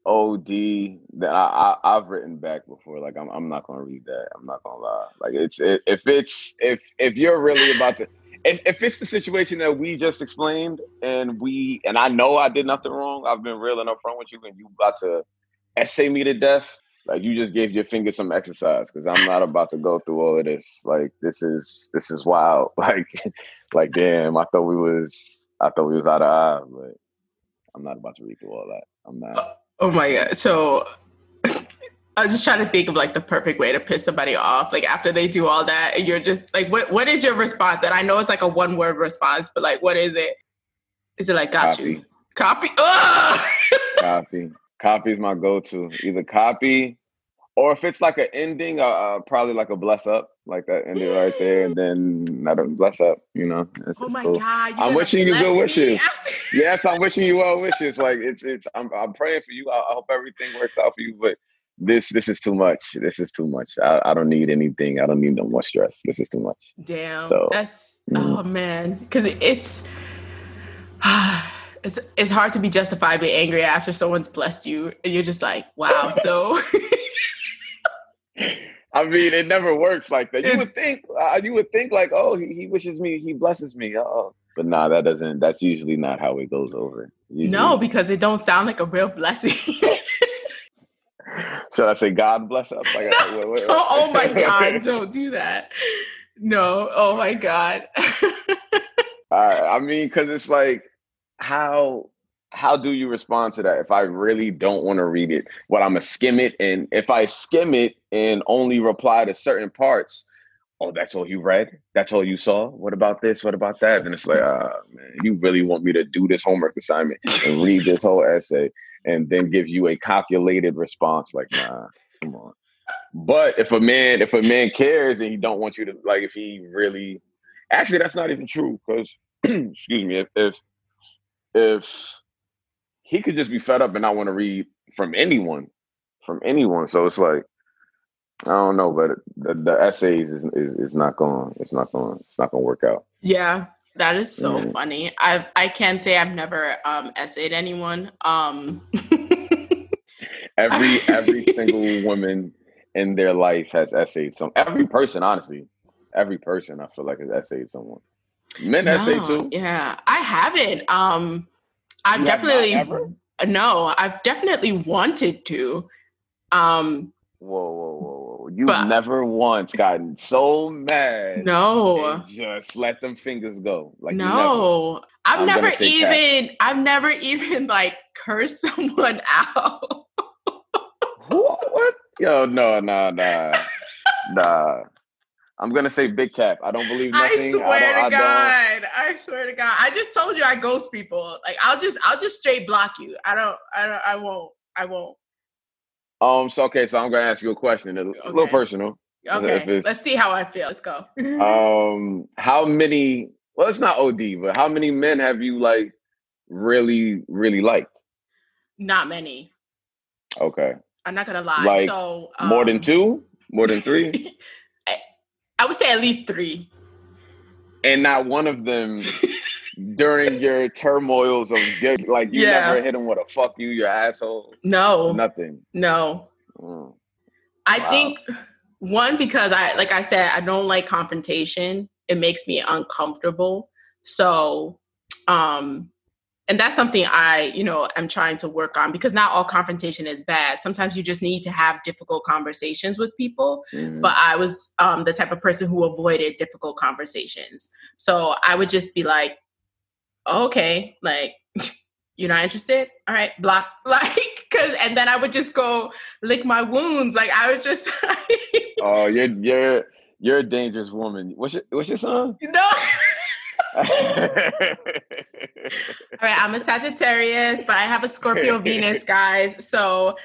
OD, then I, I have written back before. Like I'm I'm not gonna read that. I'm not gonna lie. Like it's if it's if if you're really about to. If, if it's the situation that we just explained and we and I know I did nothing wrong, I've been real and upfront with you, and you about to essay me to death, like you just gave your finger some exercise because I'm not about to go through all of this. Like this is this is wild. Like like damn, I thought we was I thought we was out of eye, but I'm not about to read through all that. I'm not. Oh, oh my god! So I was just trying to think of like the perfect way to piss somebody off. Like after they do all that, and you're just like, what what is your response? And I know it's like a one word response, but like, what is it? Is it like got copy. you? Copy. copy. Copy is my go to. Either copy, or if it's like an ending, uh, uh, probably like a bless up like that ended right there, and then not a bless up. You know. It's, oh my cool. god! I'm wishing you good wishes. yes, I'm wishing you well wishes. Like it's it's. I'm I'm praying for you. I, I, hope everything works out for you. But this this is too much. This is too much. I, I don't need anything. I don't need no more stress. This is too much. Damn. So, that's mm. oh man, because it's. It's, it's hard to be justifiably angry after someone's blessed you and you're just like wow so I mean, it never works like that. You would think, uh, you would think like, oh, he, he wishes me, he blesses me. Oh, but nah, that doesn't. That's usually not how it goes over. Usually, no, because it don't sound like a real blessing. Should I say God bless us? Like, no, what, what, what? oh my God, don't do that. No, oh my God. All right, I mean, because it's like how how do you respond to that if I really don't want to read it? What I'm gonna skim it, and if I skim it and only reply to certain parts, oh, that's all you read, that's all you saw. What about this? What about that? And it's like, ah, man, you really want me to do this homework assignment and read this whole essay and then give you a calculated response? Like, nah, come on. But if a man, if a man cares and he don't want you to like, if he really, actually, that's not even true because, excuse me, if if if he could just be fed up and not want to read from anyone, from anyone. So it's like, I don't know, but the, the essays is, is, is not going. It's not going. It's not going to work out. Yeah, that is so mm. funny. I I can't say I've never um, essayed anyone. Um. every every single woman in their life has essayed some. Every person, honestly, every person I feel like has essayed someone. Men no, essay too. Yeah, I haven't. Um, I've definitely no, I've definitely wanted to. Um Whoa, whoa, whoa, whoa. You've but, never once gotten so mad. No. just let them fingers go. Like no. Never, I've never even cat. I've never even like cursed someone out. what? Yo, no, no, nah. nah. I'm gonna say big cap. I don't believe nothing. I swear I to God. I, I, swear to God. I just told you I ghost people. Like I'll just I'll just straight block you. I don't I don't I won't. I won't. Um so okay, so I'm gonna ask you a question. A okay. little personal. Okay. Let's see how I feel. Let's go. um how many well it's not OD, but how many men have you like really, really liked? Not many. Okay. I'm not gonna lie. Like so um, more than um, two? More than three? I would say at least three. And not one of them during your turmoils of like you yeah. never hit him with a fuck you, your asshole. No. Nothing. No. Mm. I wow. think one because I like I said, I don't like confrontation. It makes me uncomfortable. So um and that's something i you know am trying to work on because not all confrontation is bad. Sometimes you just need to have difficult conversations with people. Mm-hmm. but i was um, the type of person who avoided difficult conversations. So i would just be like okay like you're not interested? All right block. Like because and then i would just go lick my wounds. Like i would just oh you're you're you're a dangerous woman. What's your what's your son? No All right, I'm a Sagittarius, but I have a Scorpio Venus, guys. So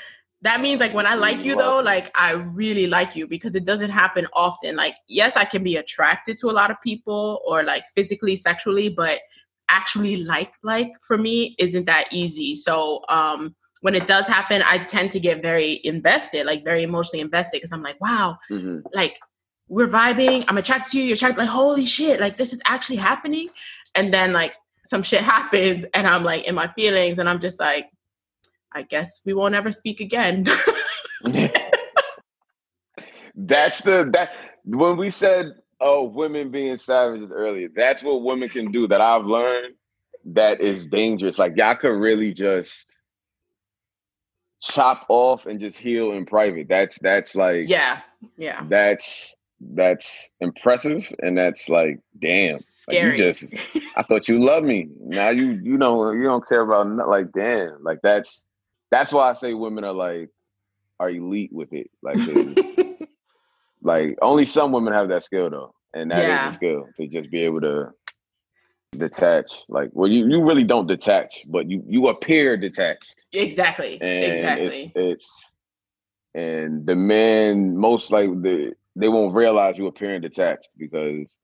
that means like when I like you though, like I really like you because it doesn't happen often. Like, yes, I can be attracted to a lot of people or like physically, sexually, but actually like like for me isn't that easy. So um when it does happen, I tend to get very invested, like very emotionally invested because I'm like, wow, mm-hmm. like we're vibing. I'm attracted to you. You're attracted. Like, holy shit! Like this is actually happening. And then like some shit happens and I'm like in my feelings and I'm just like, I guess we won't ever speak again. that's the that when we said oh women being savages earlier, that's what women can do that I've learned that is dangerous. Like y'all could really just chop off and just heal in private. That's that's like yeah, yeah. That's that's impressive and that's like damn. Scary. Like you just I thought you loved me. Now you you don't you don't care about not, like damn. Like that's that's why I say women are like are elite with it. Like like only some women have that skill though. And that Yeah. is a skill to just be able to detach. Like well you, you really don't detach, but you you appear detached. exactly. And exactly. it's it's and the men most like the they won't realize you appearing detached because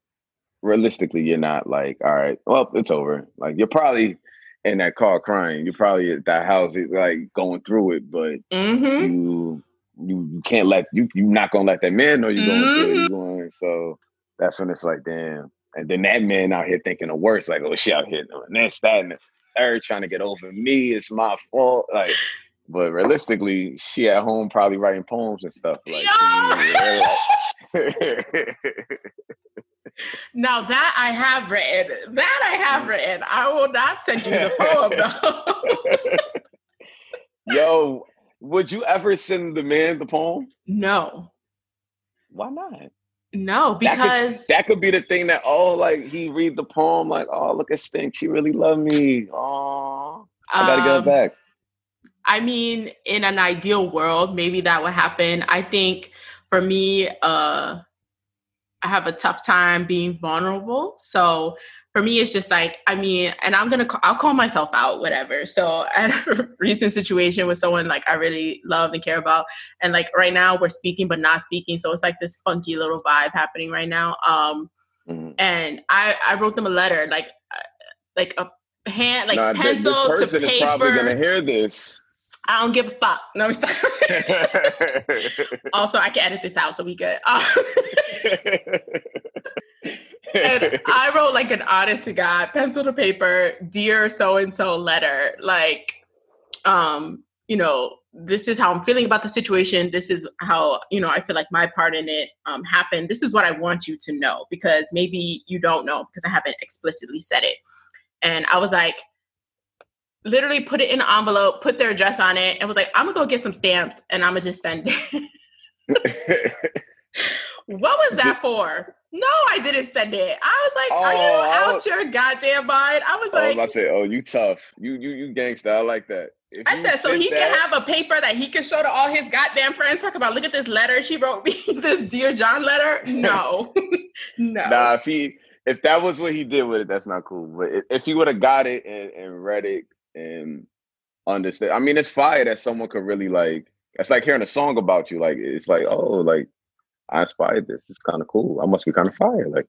realistically you're not like all right well it's over. Like you're probably in that car crying. You're probably at that house like going through it but mm-hmm. you you you can't let you you're not gonna let that man know you're going through it. You're going so that's when it's like damn. And then that man out here thinking the worst like oh she out here doing this that and the third trying to get over me. It's my fault. Like but realistically she at home probably writing poems and stuff like Now that I have written, that I have written, I will not send you the poem though. yo would you ever send the man the poem? No, why not? No, That could- because that could be the thing that oh like he read the poem like oh look at Stink she really loved me. Oh I gotta get her um, back I mean, in an ideal world, maybe that would happen. I think for me, uh, I have a tough time being vulnerable. So for me, it's just like, I mean, and I'm gonna, I'll call myself out, whatever. So I had a recent situation with someone like I really love and care about, and like right now we're speaking but not speaking. So it's like this funky little vibe happening right now. Um, Mhm. and I, I wrote them a letter, like, uh, like a hand, like pencil this person to is probably gonna paper. hear this I don't give a fuck. No, stop. also, I can edit this out so we good. And I wrote like an honest to God, pencil to paper, dear so and so letter. Like, um, you know, this is how I'm feeling about the situation. This is how, you know, I feel like my part in it um, happened. This is what I want you to know because maybe you don't know because I haven't explicitly said it. And I was like, literally put it in an envelope, put their address on it, and was like, I'm gonna go get some stamps and I'm gonna just send it. what was that for? No, I didn't send it. I was like, Are Oh, you I out was- your goddamn mind? I was I like, to say, oh, you tough. You you you gangsta. I like that. If I said, so he can have a paper that he can show to all his goddamn friends. Talk about, look at this letter she wrote me, this dear John letter. No, no. Nah, if he if that was what he did with it, that's not cool. But if, if he would have got it and, and read it and understand. I mean, it's fire that someone could really like. It's like hearing a song about you. Like it's like, oh, like I inspired this. It's kind of cool. I must be kind of fire. Like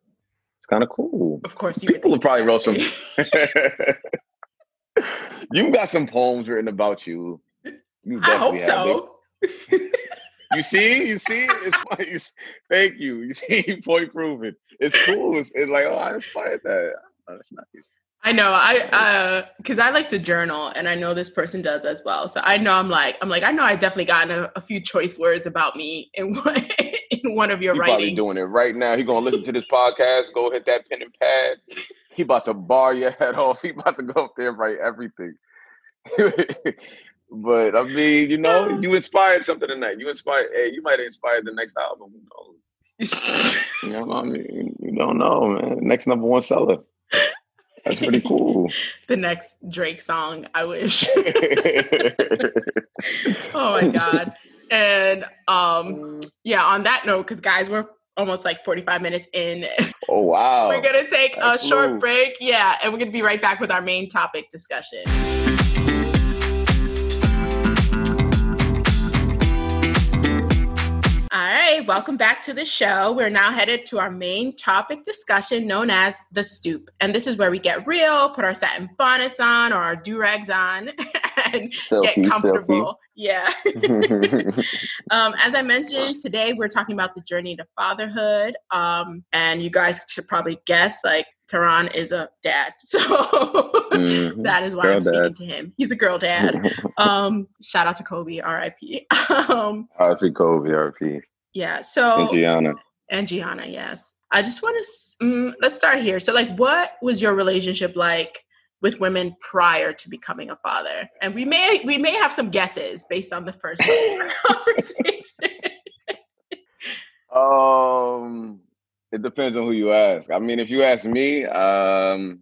it's kind of cool. Of course, you People would have probably wrote some. you got some poems written about you. You I hope so. You see, you see, it's funny. You Thank you. You see, point proven. It's cool. It's, it's like, oh, I inspired that. Oh, that's nice. I know. I uh because I like to journal and I know this person does as well. So I know I'm like I'm like I know I've definitely gotten a, a few choice words about me in one in one of your He probably doing it right now. He gonna listen to this podcast. Go hit that pen and pad. He about to bar your head off. He about to go up there and write everything. but I mean, you know, you inspired something tonight. You inspired. Hey, you might have inspired the next album. Who knows? You know what I mean? You don't know, man. Next number one seller. That's pretty cool. the next Drake song, I wish. oh my god. And um yeah, on that note, because guys, we're almost like 45 minutes in. oh wow. we're gonna take a short break. Yeah, and we're gonna be right back with our main topic discussion. Right, welcome back to the show. We're now headed to our main topic discussion known as the stoop. And this is where we get real, put our satin bonnets on or our do rags on, and selfie, get comfortable. Selfie. Yeah. um, as I mentioned today, we're talking about the journey to fatherhood. Um, and you guys should probably guess, like Terron is a dad, so mm-hmm. that is why girl I'm speaking dad. to him. He's a girl dad. um, shout out to Kobe, R.I.P. um, R.I.P. Kobe, R.I.P. Yeah. So and Gianna. And Gianna, yes. I just want to um, let's start here. So, like, what was your relationship like with women prior to becoming a father? And we may we may have some guesses based on the first conversation. um, it depends on who you ask. I mean, if you ask me, um,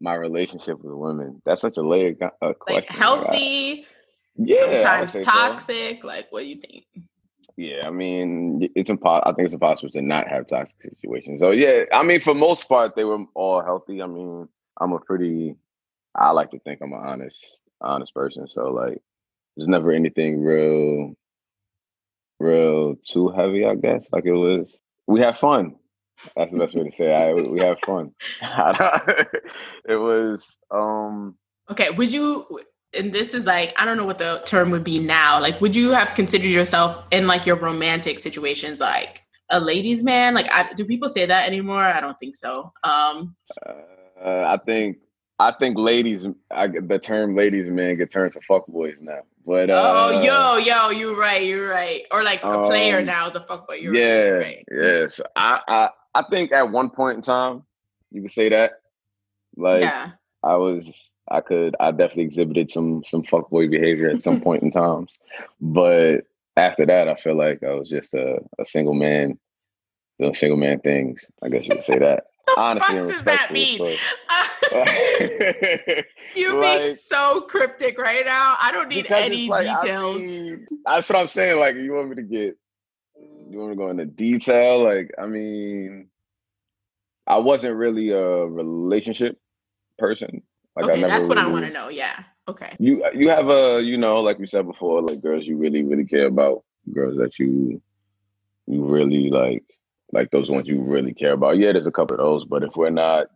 my relationship with women that's such a layered uh, question. Like healthy, yeah, sometimes toxic. So. Like, what do you think? Yeah, I mean, it's impossible. I think it's impossible to not have toxic situations. So yeah, I mean, for most part, they were all healthy. I mean, I'm a pretty, I like to think I'm an honest, honest person. So like, there's never anything real, real too heavy. I guess like it was. We had fun. That's the best way to say it. I, we had fun. it was. um Okay, would you and this is like I don't know what the term would be now. Like, would you have considered yourself in like your romantic situations like a ladies' man? Like, I, do people say that anymore? I don't think so. Um, uh, I think I think ladies, I, the term "ladies' man" get turned to fuck boys now. But uh, oh, yo, yo, you're right, you're right. Or like a um, player now is a fuck boy. You're yeah, right, right. yes. I, I I think at one point in time you could say that. Like, yeah. I was I could I definitely exhibited some some fuckboy behavior at some point in times. But after that I feel like I was just a, a single man doing single man things. I guess you could say that. Honestly, what does that mean? you like, being so cryptic right now. I don't need any like, details. I mean, that's what I'm saying. Like, you want me to get? You want me to go into detail? Like, I mean, I wasn't really a relationship person. Like okay, that's what I want to know. Yeah. Okay. You you have a you know like we said before like girls you really really care about girls that you you really like like those ones you really care about. Yeah, there's a couple of those, but if we're not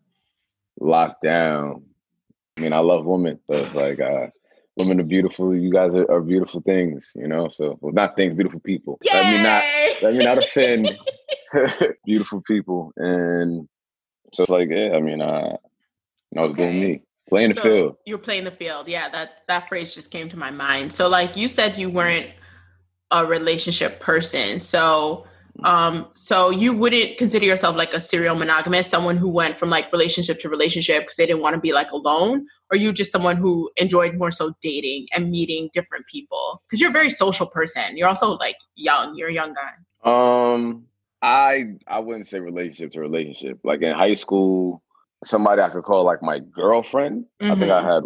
locked down, I mean I love women, so it's like uh, women are beautiful. You guys are, are, beautiful things, you know. So well, not things, beautiful people. Yay! Let me not let me not offend beautiful people, and so it's like yeah. I mean, uh, I was okay. doing me. Playing the so field. You're playing the field. Yeah, that that phrase just came to my mind. So like you said you weren't a relationship person. So um so you wouldn't consider yourself like a serial monogamous, someone who went from like relationship to relationship because they didn't want to be like alone, or you just someone who enjoyed more so dating and meeting different people? Because you're a very social person. You're also like young. You're a young guy. Um I I wouldn't say relationship to relationship. Like in high school, somebody I could call like my girlfriend. Mm-hmm. I think I mm-hmm. had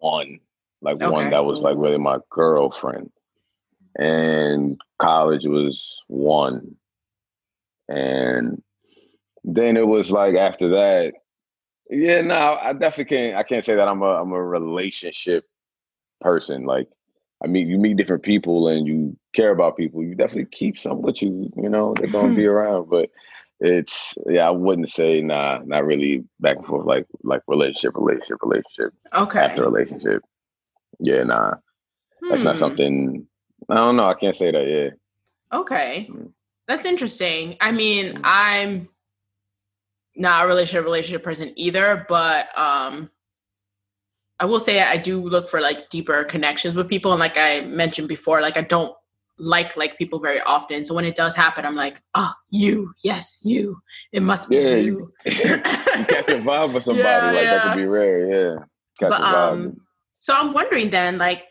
one, like okay. one that was like really my girlfriend. And college was one. And then it was like after that, yeah, no, I definitely can't I can't say that I'm a I'm a relationship person. Like I mean you meet different people and you care about people, you definitely keep some with you, you know, they're gonna be around. But it's yeah, I wouldn't say nah, not really back and forth like like relationship, relationship, relationship. Okay. After relationship. Yeah, nah. That's hmm. not something I don't know. I can't say that, yeah. Okay. Mm. That's interesting. I mean, mm. I'm not a relationship relationship person either, but um I will say I do look for like deeper connections with people. And like I mentioned before, like I don't like like people very often. So when it does happen, I'm like, oh, you, yes, you. It must be yeah, you. you catch a vibe with somebody yeah, like yeah. that could be rare, yeah. Catch but, um, so I'm wondering then, like,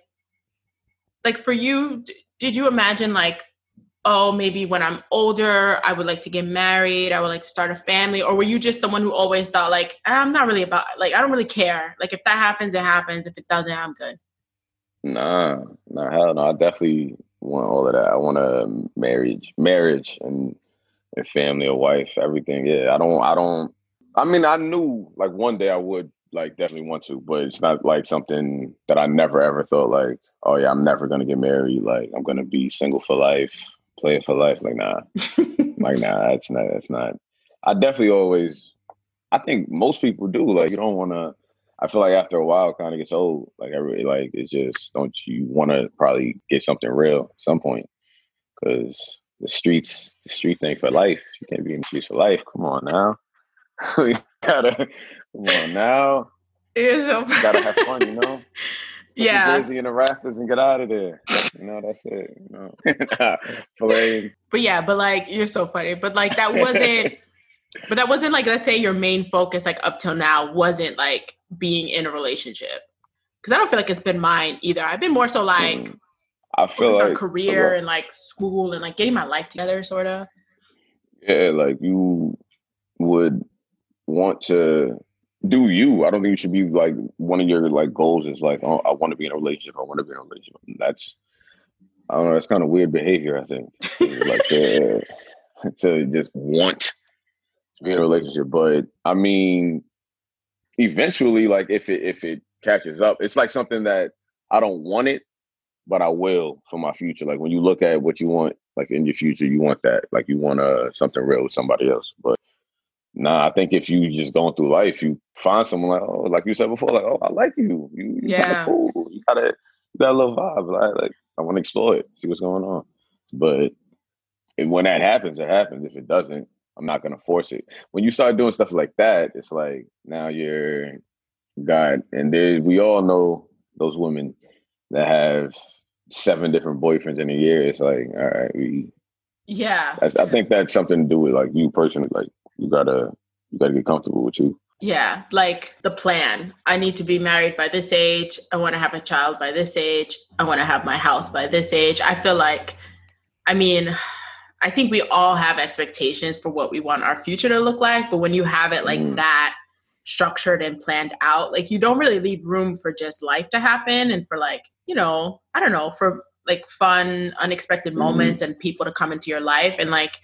like for you, d- did you imagine like, oh, maybe when I'm older, I would like to get married, I would like to start a family, or were you just someone who always thought like, I'm not really about like I don't really care. Like if that happens, it happens. If it doesn't, I'm good. Nah, nah, hell no. I definitely want all of that. I want a marriage, marriage, and and family, a wife, everything. Yeah, I don't. I don't. I mean, I knew like one day I would like definitely want to, but it's not like something that I never ever thought like, oh yeah, I'm never gonna get married. Like I'm gonna be single for life, play it for life. Like nah, like nah, that's not. That's not. I definitely always. I think most people do. Like you don't want to. I feel like after a while, kind of gets old. Like every like it's just don't you want to probably get something real at some point because the streets the streets ain't for life. You can't be in the streets for life. Come on now, we gotta come on now. It's so gotta have fun, you know. Yeah. jersey in the rafters and get out of there. You know that's it. You know, Flame. But yeah, but like you're so funny. But like that wasn't but that wasn't like let's say your main focus like up till now wasn't like being in a relationship. Cause I don't feel like it's been mine either. I've been more so like Mm. I feel like career and like school and like getting my life together sort of. Yeah, like you would want to do you. I don't think you should be like one of your like goals is like, oh, I want to be in a relationship. I want to be in a relationship. That's I don't know. That's kind of weird behavior. I think like to to just want to be in a relationship. But I mean, eventually, like if it if it catches up, it's like something that I don't want it, but I will for my future. Like when you look at what you want, like in your future, you want that. Like you want uh something real with somebody else. But nah, I think if you just going through life, you find someone like oh, like you said before, like oh, I like you. You, you Yeah. kind of cool. You got a you got a little vibe. Like, like I want to explore it, see what's going on. But when that happens, it happens. If it doesn't, I'm not gonna force it. When you start doing stuff like that, it's like now you're God, and there we all know those women that have seven different boyfriends in a year. It's like, all right, we. Yeah. That's, I think that's something to do with like you personally. Like you gotta, you gotta get comfortable with you. Yeah. Like the plan. I need to be married by this age. I want to have a child by this age. I want to have my house by this age. I feel like, I mean, I think we all have expectations for what we want our future to look like. But when you have it like Mm. that structured and planned out, like you don't really leave room for just life to happen and for like, you know, I don't know, for like fun, unexpected Mhm. moments and people to come into your life. And like,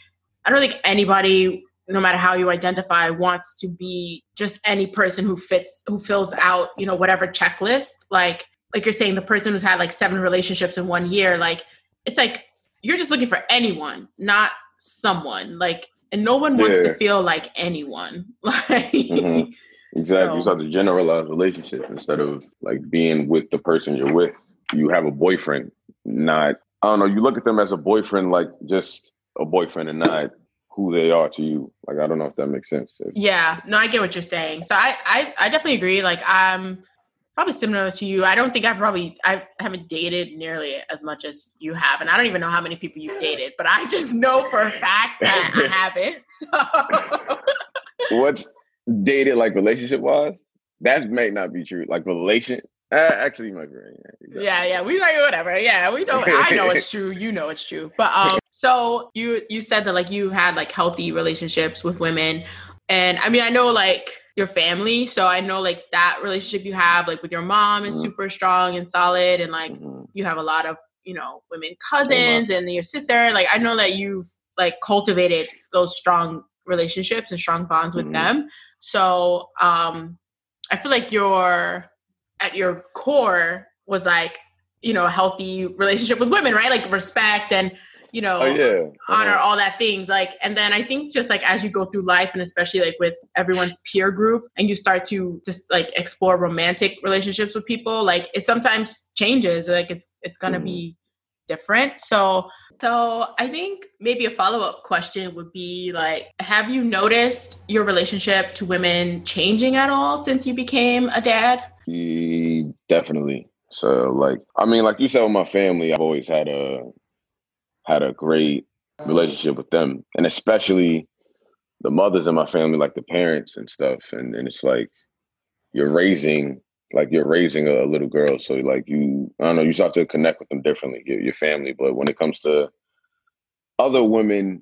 I don't think anybody, no matter how you identify, wants to be just any person who fits, who fills out, you know, whatever checklist. Like, like you're saying, the person who's had like seven relationships in one year, like, it's like you're just looking for anyone, not someone. Like, and no one wants Yeah. to feel like anyone. Like, Mhm. Exactly. So- You start to generalize relationships instead of like being with the person you're with. You have a boyfriend, not I don't know. You look at them as a boyfriend, like just a boyfriend, and not who they are to you. Like I don't know if that makes sense. Yeah, no, I get what you're saying. So I, I, I definitely agree. Like I'm probably similar to you. I don't think I've probably I haven't dated nearly as much as you have, and I don't even know how many people you've dated. But I just know for a fact that I haven't. So What's dated like relationship wise? That may not be true. Like relation, uh, actually, you might be. Yeah, yeah, yeah, we like whatever. Yeah, we know. I know it's true. You know it's true. But um, so you you said that like you had like healthy relationships with women, and I mean I know like your family, so I know like that relationship you have like with your mom is Mhm. super strong and solid, and like Mhm. you have a lot of you know women cousins and your sister. Like I know that you've like cultivated those strong relationships and strong bonds with Mhm. them. So um, I feel like your at your core was like you know a healthy relationship with women right like respect and you know Oh yeah. honor Uh-huh. all that things like and then i think just like as you go through life and especially like with everyone's peer group and you start to just like explore romantic relationships with people like it sometimes changes like it's it's gonna Mhm. be different so so i think maybe a follow-up question would be like have you noticed your relationship to women changing at all since you became a dad definitely. So like I mean, like you said with my family, I've always had a had a great relationship with them. And especially the mothers in my family, like the parents and stuff. And and it's like you're raising like you're raising a, little girl. So like you I don't know, you start to connect with them differently, your your family. But when it comes to other women,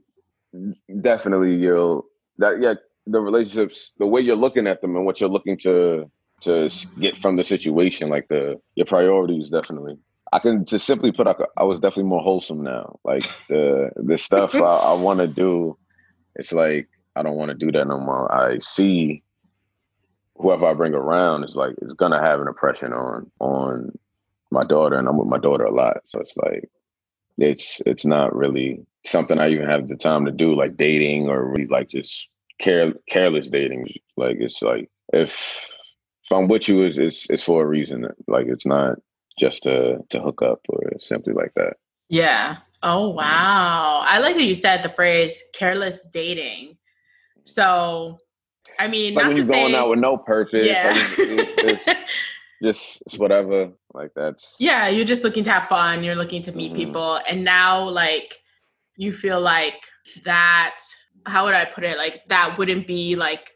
definitely you'll that yeah, the relationships, the way you're looking at them and what you're looking to to get from the situation, like the your priorities, definitely. I can just simply put, I, I was definitely more wholesome now. Like the the stuff I, I want to do, it's like I don't want to do that no more. I see whoever I bring around is like it's gonna have an impression on on my daughter, and I'm with my daughter a lot, so it's like it's it's not really something I even have the time to do, like dating or really like just care careless dating. Like it's like if if I'm with you, it's, it's it's for a reason. Like it's not just to to hook up or simply like that. Yeah. Oh wow. I like that you said the phrase careless dating. So I mean, like not when you're say, going out with no purpose. yeah. Like it's, it's, it's just it's whatever. Like that's yeah, you're just looking to have fun. You're looking to meet Mhm. people, and now like you feel like that. How would I put it? Like that wouldn't be like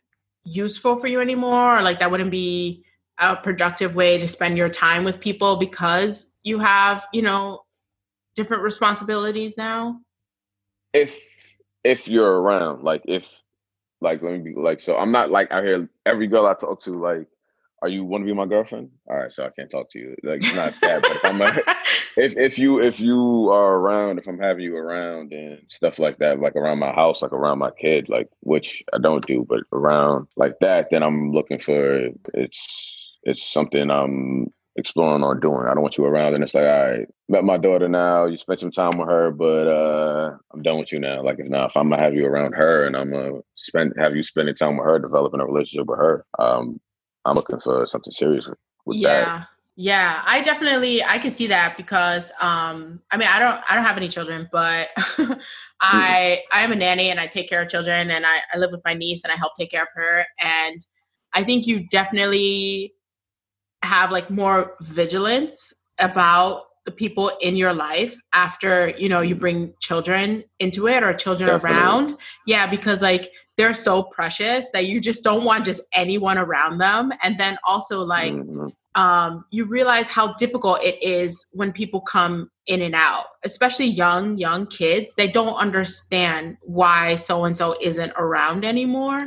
useful for you anymore, or like that wouldn't be a productive way to spend your time with people because you have you know different responsibilities now. if if you're around, like if like let me be like so I'm not like out here every girl I talk to like are you want to be my girlfriend? All right, so I can't talk to you. Like it's not that, but if I'm a, if if you if you are around, if I'm having you around and stuff like that, like around my house, like around my kid, like which I don't do, but around like that, then I'm looking for it's it's something I'm exploring or doing. I don't want you around and it's like, all right, met my daughter now, you spent some time with her, but uh I'm done with you now. Like if now if I'm gonna have you around her and I'm gonna spend have you spending time with her, developing a relationship with her, um, I'm looking for something serious with yeah that. yeah Yeah. i definitely i can see that because um i mean i don't i don't have any children but i i am a nanny and i take care of children and I, I live with my niece and i help take care of her and i think you definitely have like more vigilance about the people in your life after you know you bring children into it or children Definitely. around yeah because like they're so precious that you just don't want just anyone around them and then also like Mhm. um, you realize how difficult it is when people come in and out, especially young, young kids. They don't understand why so and so isn't around anymore.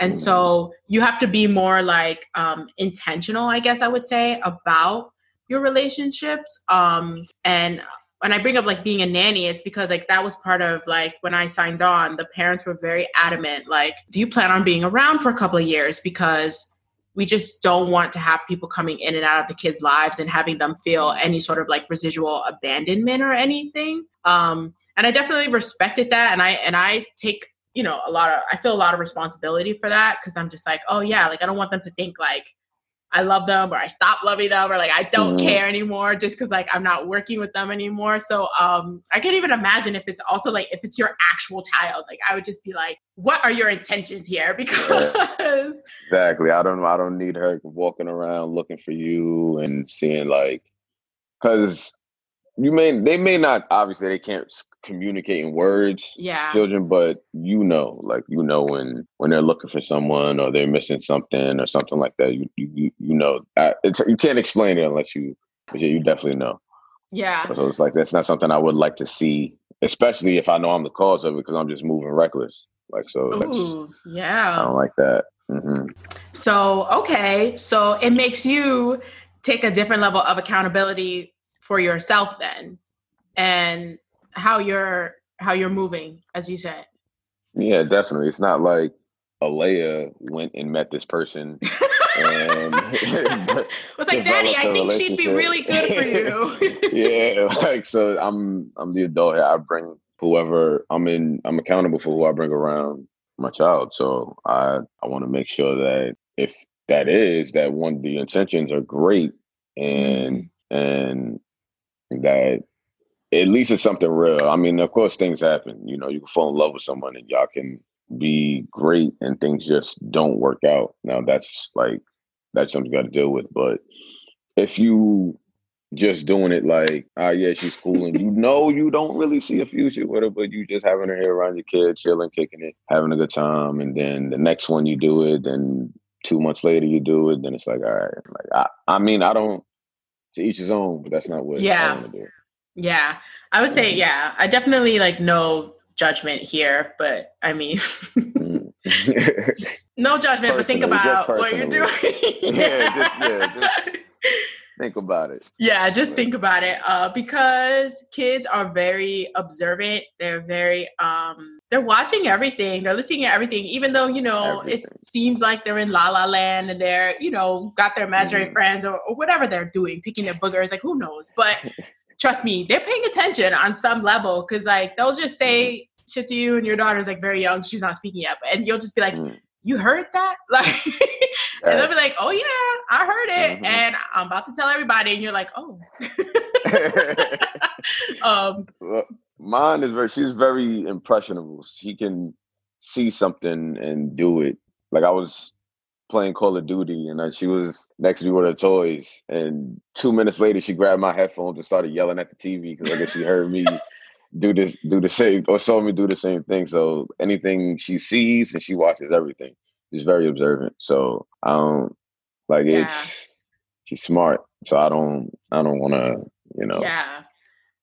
And so you have to be more like um, intentional, I guess I would say, about your relationships. Um, and when I bring up like being a nanny, it's because like that was part of like when I signed on, the parents were very adamant, like, do you plan on being around for a couple of years? Because we just don't want to have people coming in and out of the kids' lives and having them feel any sort of like residual abandonment or anything. Um, and I definitely respected that, and I and I take you know a lot of I feel a lot of responsibility for that because I'm just like, oh yeah, like I don't want them to think like I love them or I stop loving them or like I don't Mhm. care anymore just because like I'm not working with them anymore. So um I can't even imagine if it's also like if it's your actual child. Like I would just be like, what are your intentions here? Because Exactly. I don't I don't need her walking around looking for you and seeing like because you may they may not obviously they can't communicate in words yeah. children but you know like you know when when they're looking for someone or they're missing something or something like that you you you know it's you can't explain it unless you yeah you definitely know Yeah. so it's like that's not something I would like to see especially if I know I'm the cause of it because I'm just moving reckless like so Ooh, I yeah. don't like that hmm So, okay. So it makes you take a different level of accountability for yourself then and how you're how you're moving, as you said. Yeah, definitely. It's not like Aaliyah went and met this person and was like, Daddy, I think she'd be really good for you. yeah, like so I'm I'm the adult here. I bring whoever I'm in I'm accountable for who I bring around my child. So I I want to make sure that if that is that one the intentions are great and mm-hmm. and that at least it's something real. I mean, of course things happen. You know, you can fall in love with someone and y'all can be great and things just don't work out. Now that's like that's something you got to deal with. But if you just doing it like, ah, yeah, she's cool, and you know you don't really see a future with her, but you just having her here around your kid, chilling, kicking it, having a good time, and then the next one you do it, then two months later you do it, then it's like, all right, like I, I mean, I don't to each his own, but that's not what Yeah. I want to do. Yeah. I would say, yeah. I definitely like no judgment here, but I mean Mm. no judgment, but think about what you're doing. personally. Yeah, just- yeah, just- Think about it. Yeah, just think about it. Uh, because kids are very observant. They're very um they're watching everything. They're listening to everything, even though, you know, Everything. it seems like they're in La La Land and they're, you know, got their imaginary Mhm. friends or, or whatever they're doing, picking their boogers, like who knows? But trust me, they're paying attention on some level because like they'll just say shit to you and your daughter's like very young, she's not speaking yet, and you'll just be like, Mm. You heard that? Like and they'll be like, "Oh yeah, I heard it," mm-hmm. and I'm about to tell everybody, and you're like, "Oh." um, mine is very. She's very impressionable. She can see something and do it. Like I was playing Call of Duty, and she was next to me with her toys. And two minutes later, she grabbed my headphones and started yelling at the TV because I guess she heard me do this, do the same, or saw me do the same thing. So anything she sees and she watches everything. She's very observant. So I don't like yeah. it's. She's smart, so I don't. I don't want to. You know. Yeah.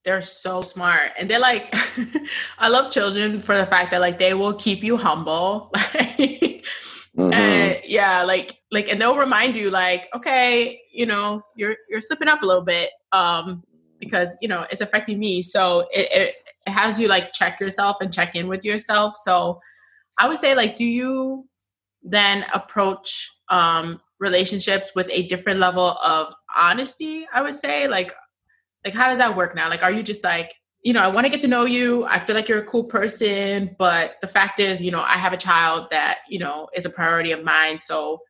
They're so smart. And they're like, I love children for the fact that like they will keep you humble. Mm-hmm. And yeah, like like and they'll remind you like, okay, you know, you're you're slipping up a little bit. Um, because you know it's affecting me. So it, it, it has you like check yourself and check in with yourself. So I would say like do you then approach um relationships with a different level of honesty, I would say? Like like how does that work now? Like are you just like you know, I want to get to know you. I feel like you're a cool person, but the fact is, you know, I have a child that, you know, is a priority of mine. So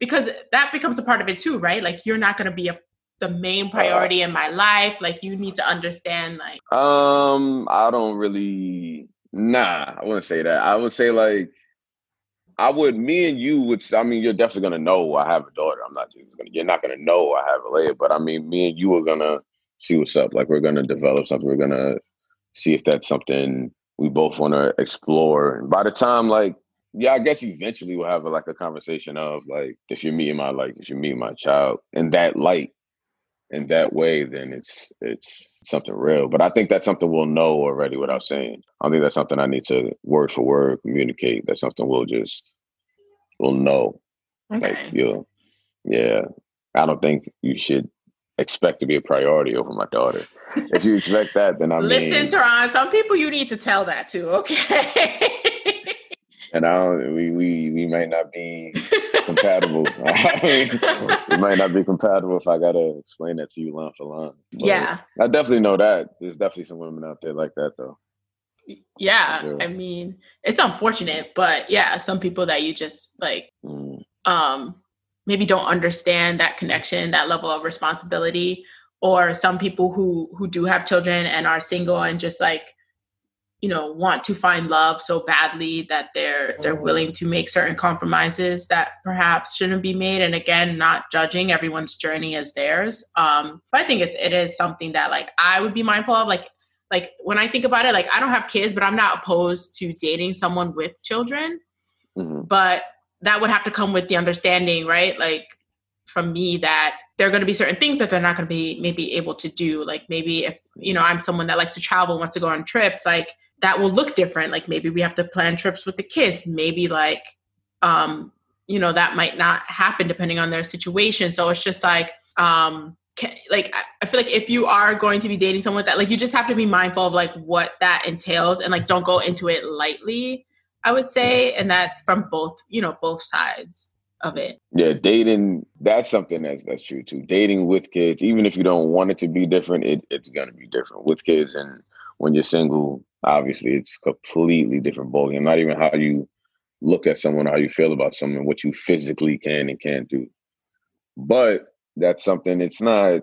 because that becomes a part of it too, right? Like you're not going to be a, the main priority in my life. Like you need to understand like Um, I don't really nah, I wouldn't say that. I would say like I would me and you would I mean you're definitely gonna know I have a daughter. I'm not gonna you're not gonna know I have a lady, but I mean me and you are gonna see what's up. Like we're gonna develop something. We're gonna see if that's something we both want to explore. And by the time, like, yeah, I guess eventually we'll have a, like a conversation of like, if you're meeting my like, if you meet my child in that light, in that way, then it's it's something real. But I think that's something we'll know already without saying. I think that's something I need to word for word communicate. That's something we'll just we'll know. Okay. Like, you yeah. I don't think you should expect to be a priority over my daughter. if you expect that, then I mean, listen, Terron. Some people you need to tell that to. Okay. and I don't. We we we might not be compatible. I mean, we might not be compatible if I gotta explain that to you line for line. But yeah. I definitely know that. There's definitely some women out there like that though. Yeah, I mean, it's unfortunate, but yeah, some people that you just like mm. um maybe don't understand that connection, that level of responsibility, or some people who who do have children and are single and just like you know want to find love so badly that they're they're mm-hmm. willing to make certain compromises that perhaps shouldn't be made and again not judging everyone's journey as theirs um but i think it's it is something that like i would be mindful of like like when i think about it like i don't have kids but i'm not opposed to dating someone with children mm-hmm. but that would have to come with the understanding, right? Like from me that there are going to be certain things that they're not going to be maybe able to do. Like maybe if, you know, I'm someone that likes to travel, wants to go on trips, like that will look different. Like maybe we have to plan trips with the kids. Maybe like, um, you know, that might not happen depending on their situation. So it's just like, um, can, like I feel like if you are going to be dating someone that like you just have to be mindful of like what that entails and like don't go into it lightly I would say, and that's from both, you know, both sides of it. Yeah, dating that's something that's that's true too. Dating with kids, even if you don't want it to be different, it, it's gonna be different with kids. And when you're single, obviously it's completely different ballgame. Not even how you look at someone, how you feel about someone, what you physically can and can't do. But that's something it's not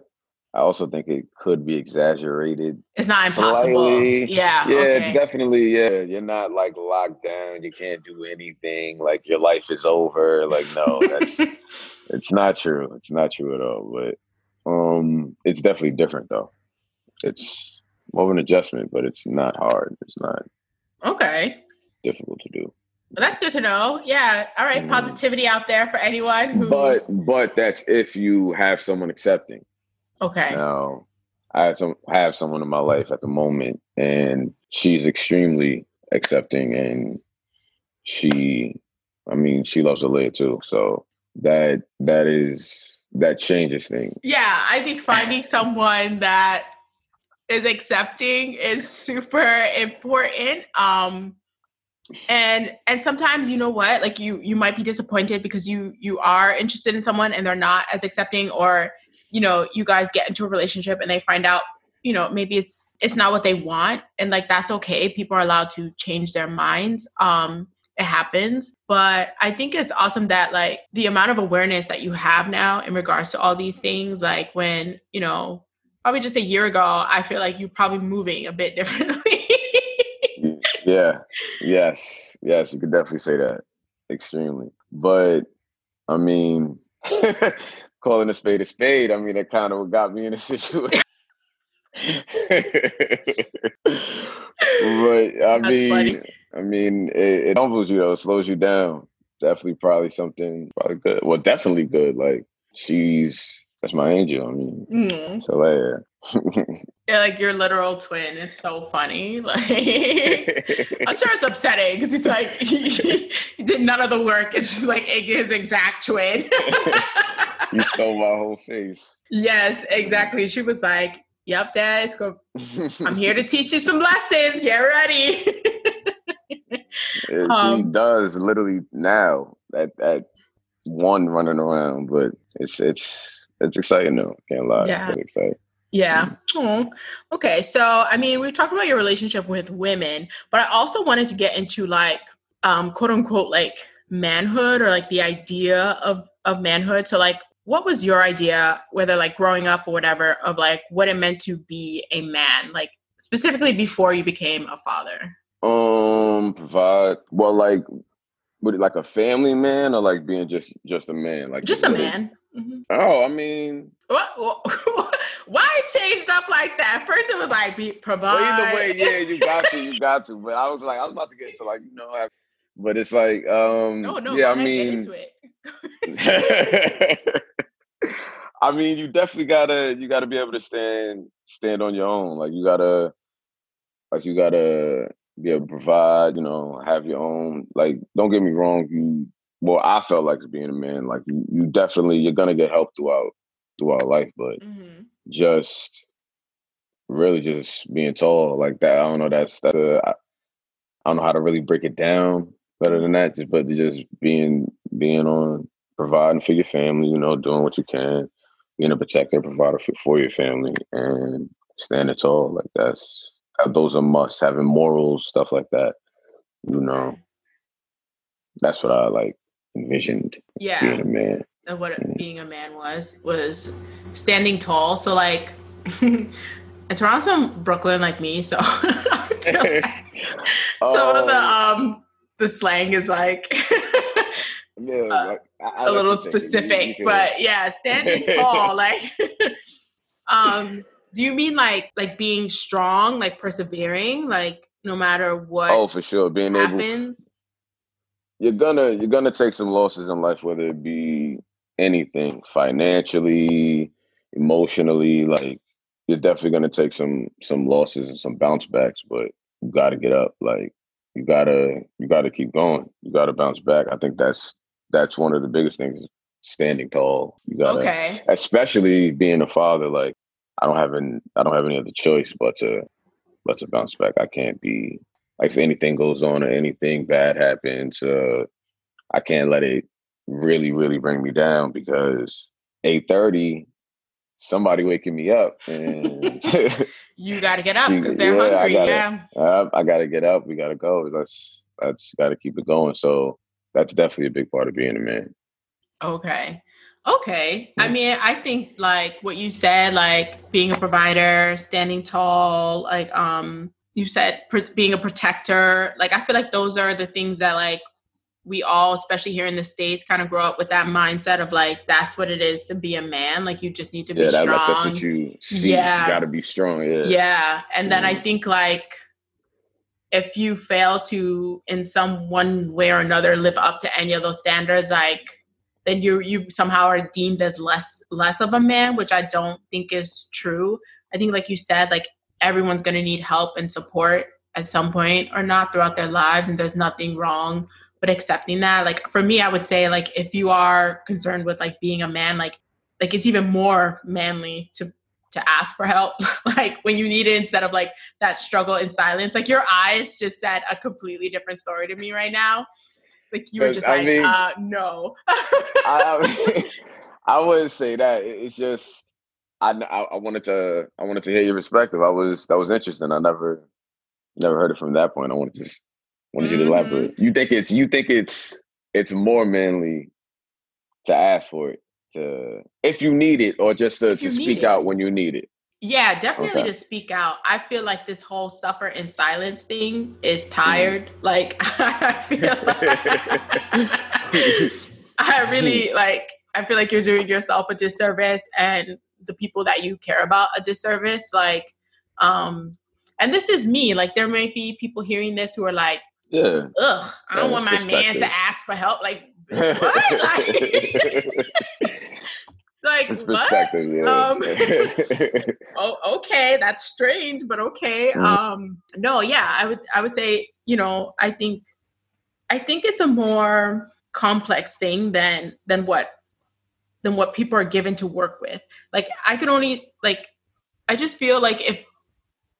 I also think it could be exaggerated. It's not impossible. Slightly. Yeah. Yeah, okay. it's definitely, yeah. You're not like locked down. You can't do anything. Like your life is over. Like, no, that's it's not true. It's not true at all. But um it's definitely different though. It's more of an adjustment, but it's not hard. It's not okay. Difficult to do. Well, that's good to know. Yeah. All right. Mm. Positivity out there for anyone who But but that's if you have someone accepting. Okay. Now, I have some have someone in my life at the moment, and she's extremely accepting, and she, I mean, she loves Aaliyah too. So that that is that changes things. Yeah, I think finding someone that is accepting is super important. Um, and and sometimes you know what like you you might be disappointed because you you are interested in someone and they're not as accepting or you know you guys get into a relationship and they find out you know maybe it's it's not what they want and like that's okay people are allowed to change their minds um it happens. But I think it's awesome that like the amount of awareness that you have now in regards to all these things, like when, you know, probably just a year ago, I feel like you're probably moving a bit differently. yeah. Yes. Yes. You could definitely say that. Extremely. But I mean, calling a spade a spade, I mean, it kind of got me in a situation. but I That's mean, funny. I mean, it, it humbles you though, It slows you down. Definitely, probably something probably good. Well, definitely good. Like she's that's my angel. I mean, mm. so yeah. yeah, like your literal twin. It's so funny. Like I'm sure it's upsetting because he's like he, he, did none of the work, and she's like his exact twin. you stole my whole face. Yes, exactly. She was like, "Yep, Dad, go. I'm here to teach you some lessons. Get ready." yeah, um, she does literally now at at one running around, but it's it's it's exciting though. Can't lie. Yeah. It's exciting. Yeah. Oh, okay. So, I mean, we've talked about your relationship with women, but I also wanted to get into like, um, quote unquote, like manhood or like the idea of of manhood. So, like, what was your idea, whether like growing up or whatever, of like what it meant to be a man, like specifically before you became a father? Um, provide well, like, would it like a family man or like being just just a man, like just a man. Mm-hmm. Oh, I mean, what, why it changed up like that? First, it was like be provide. Well, either way, yeah, you got to, you got to. But I was like, I was about to get to like, you know, but it's like, um, no, no, yeah, I mean, I mean, you definitely gotta, you gotta be able to stand, stand on your own. Like you gotta, like you gotta be able to provide. You know, have your own. Like, don't get me wrong, you well, I felt like being a man, like you, you definitely you're gonna get help throughout throughout life, but mm-hmm. just really just being tall like that. I don't know. That's that's a, I, I don't know how to really break it down better than that. Just but just being being on providing for your family, you know, doing what you can, being a protector, provider for, for your family, and standing tall. Like that's those are must having morals, stuff like that. You know, that's what I like envisioned yeah. being a man. Of what mm. being a man was was standing tall. So like and Terron's from Brooklyn like me, so like some of the oh. um the slang is like yeah, uh, I, I a little specific, you, you but yeah, standing tall, like um do you mean like like being strong, like persevering, like no matter what oh for sure being happens? able you're gonna you're gonna take some losses in life, whether it be anything financially, emotionally. Like you're definitely gonna take some some losses and some bounce backs, but you got to get up. Like you gotta you gotta keep going. You gotta bounce back. I think that's that's one of the biggest things. Standing tall. You gotta, okay. especially being a father. Like I don't have an I don't have any other choice but to but to bounce back. I can't be like if anything goes on or anything bad happens, uh, I can't let it really, really bring me down because eight thirty, somebody waking me up and you got to get up because they're yeah, hungry. I gotta, yeah, uh, I got to get up. We got to go. Let's let's got to keep it going. So that's definitely a big part of being a man. Okay. Okay. I mean, I think like what you said, like being a provider, standing tall, like um you said being a protector like i feel like those are the things that like we all especially here in the states kind of grow up with that mindset of like that's what it is to be a man like you just need to yeah, be that, strong like, that's what you see yeah. you gotta be strong yeah yeah and then mm-hmm. i think like if you fail to in some one way or another live up to any of those standards like then you you somehow are deemed as less less of a man which i don't think is true i think like you said like everyone's going to need help and support at some point or not throughout their lives and there's nothing wrong but accepting that. Like for me i would say like if you are concerned with like being a man like like it's even more manly to to ask for help. Like when you need it instead of like that struggle in silence. Like your eyes just said a completely different story to me right now. Like you were just I like mean, uh no. I, I wouldn't say that. It's just I, I wanted to I wanted to hear your perspective. I was that was interesting. I never never heard it from that point. I wanted to wanted mm-hmm. you to mm-hmm. elaborate. You think it's you think it's it's more manly to ask for it to if you need it or just to, to speak it. out when you need it. Yeah, definitely okay. to speak out. I feel like this whole suffer in silence thing is mm-hmm. tired. Mm. Like I feel like I really like I feel like you're doing yourself a disservice and the people that you care about a disservice. Like, um, and this is me. Like there may be people hearing this who are like, yeah. Ugh, I don't want my man to ask for help. Like, what? like, like what? Yeah. Um, oh, okay, that's strange, but okay. Mm-hmm. Um, no, yeah, I would, I would say, you know, I think, I think it's a more complex thing than than what than what people are given to work with. Like, I can only like, I just feel like if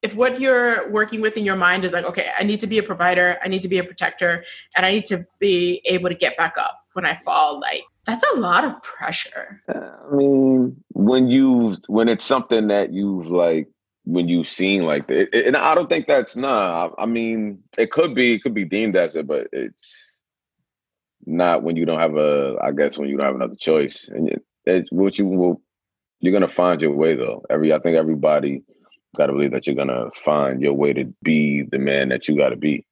if what you're working with in your mind is like, okay, I need to be a provider, I need to be a protector, and I need to be able to get back up when I fall, like that's a lot of pressure. Uh, I mean, when you when it's something that you've like when you've seen like that, and I don't think that's nah. I mean, it could be, it could be deemed as it, but it's not when you don't have a. I guess when you don't have another choice, and it's what you will. You're gonna find your way though. Every I think everybody got to believe that you're gonna find your way to be the man that you got to be.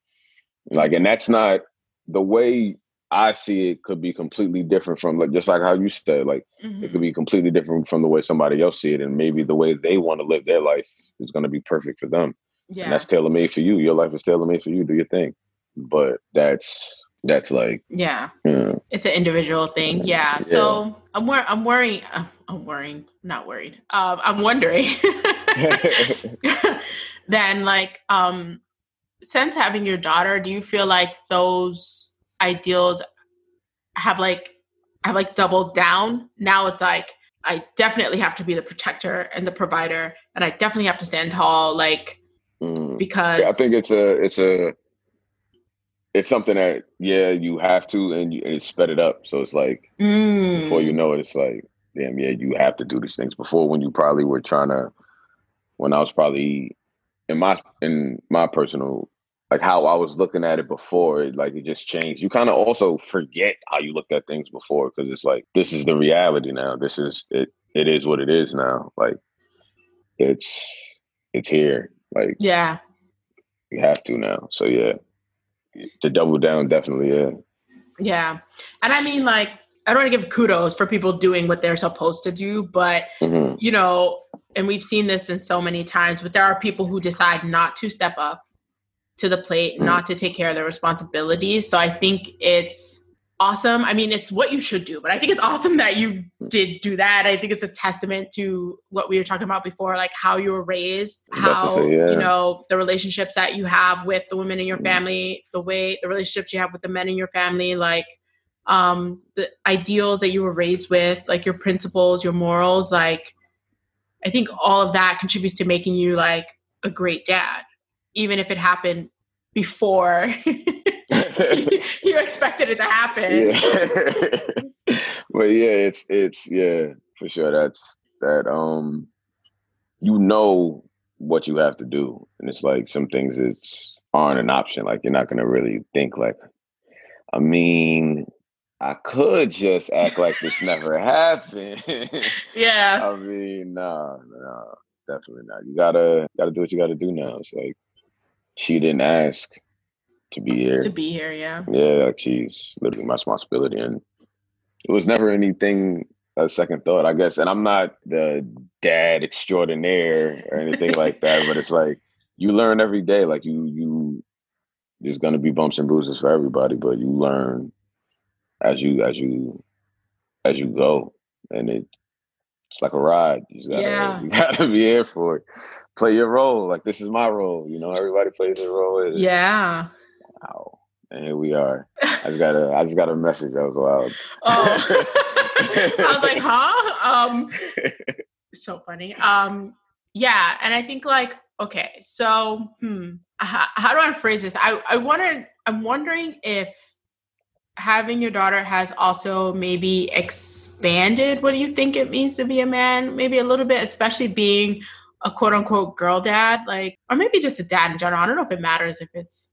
Like, and that's not the way I see it. Could be completely different from like just like how you said. Like, mm-hmm. it could be completely different from the way somebody else see it, and maybe the way they want to live their life is gonna be perfect for them. Yeah, and that's tailor made for you. Your life is tailor made for you. Do your thing. But that's that's like yeah, yeah. it's an individual thing. Yeah. yeah. So I'm wor- I'm worrying. Uh, I'm worrying. Not worried. Um, I'm wondering. then, like, um, since having your daughter, do you feel like those ideals have like have like doubled down? Now it's like I definitely have to be the protector and the provider, and I definitely have to stand tall. Like mm. because yeah, I think it's a it's a it's something that yeah you have to and, you, and it sped it up. So it's like mm. before you know it it's like damn yeah you have to do these things. Before when you probably were trying to when i was probably in my in my personal like how i was looking at it before it like it just changed. You kind of also forget how you looked at things before because it's like this is the reality now. This is it it is what it is now. Like it's it's here. Like yeah. you have to now. So yeah to double down, definitely, yeah. Yeah, and I mean, like, I don't want to give kudos for people doing what they're supposed to do, but mm-hmm. you know, and we've seen this in so many times. But there are people who decide not to step up to the plate, mm-hmm. not to take care of their responsibilities. So I think it's awesome. I mean, it's what you should do, but I think it's awesome that you did do that. I think it's a testament to what we were talking about before, like how you were raised, how say, yeah. you know the relationships that you have with the women in your family, the way the relationships you have with the men in your family, like um the ideals that you were raised with, like your principles, your morals, like I think all of that contributes to making you like a great dad, even if it happened before you expected it to happen. Yeah. but yeah, it's it's yeah, for sure. That's that um you know what you have to do. And it's like some things it's aren't an option. Like you're not gonna really think like I mean, I could just act like this never happened. yeah. I mean, no, no, definitely not. You gotta gotta do what you gotta do now. It's like she didn't ask to be here. To be here, yeah. Yeah, like she's literally my responsibility, and it was never anything a second thought, I guess. And I'm not the dad extraordinaire or anything like that, but it's like you learn every day. Like you, you, there's gonna be bumps and bruises for everybody, but you learn as you as you as you go, and it it's like a ride. You gotta yeah. you gotta be here for it. Play your role. Like this is my role. You know, everybody plays their role. Yeah. Wow. And here we are. I just got a I just got a message that was wild. Oh. I was like, huh? Um so funny. Um yeah, and I think like, okay, so hmm, how, how do I phrase this? I, I wonder I'm wondering if having your daughter has also maybe expanded what do you think it means to be a man maybe a little bit especially being a quote unquote girl dad like or maybe just a dad in general i don't know if it matters if it's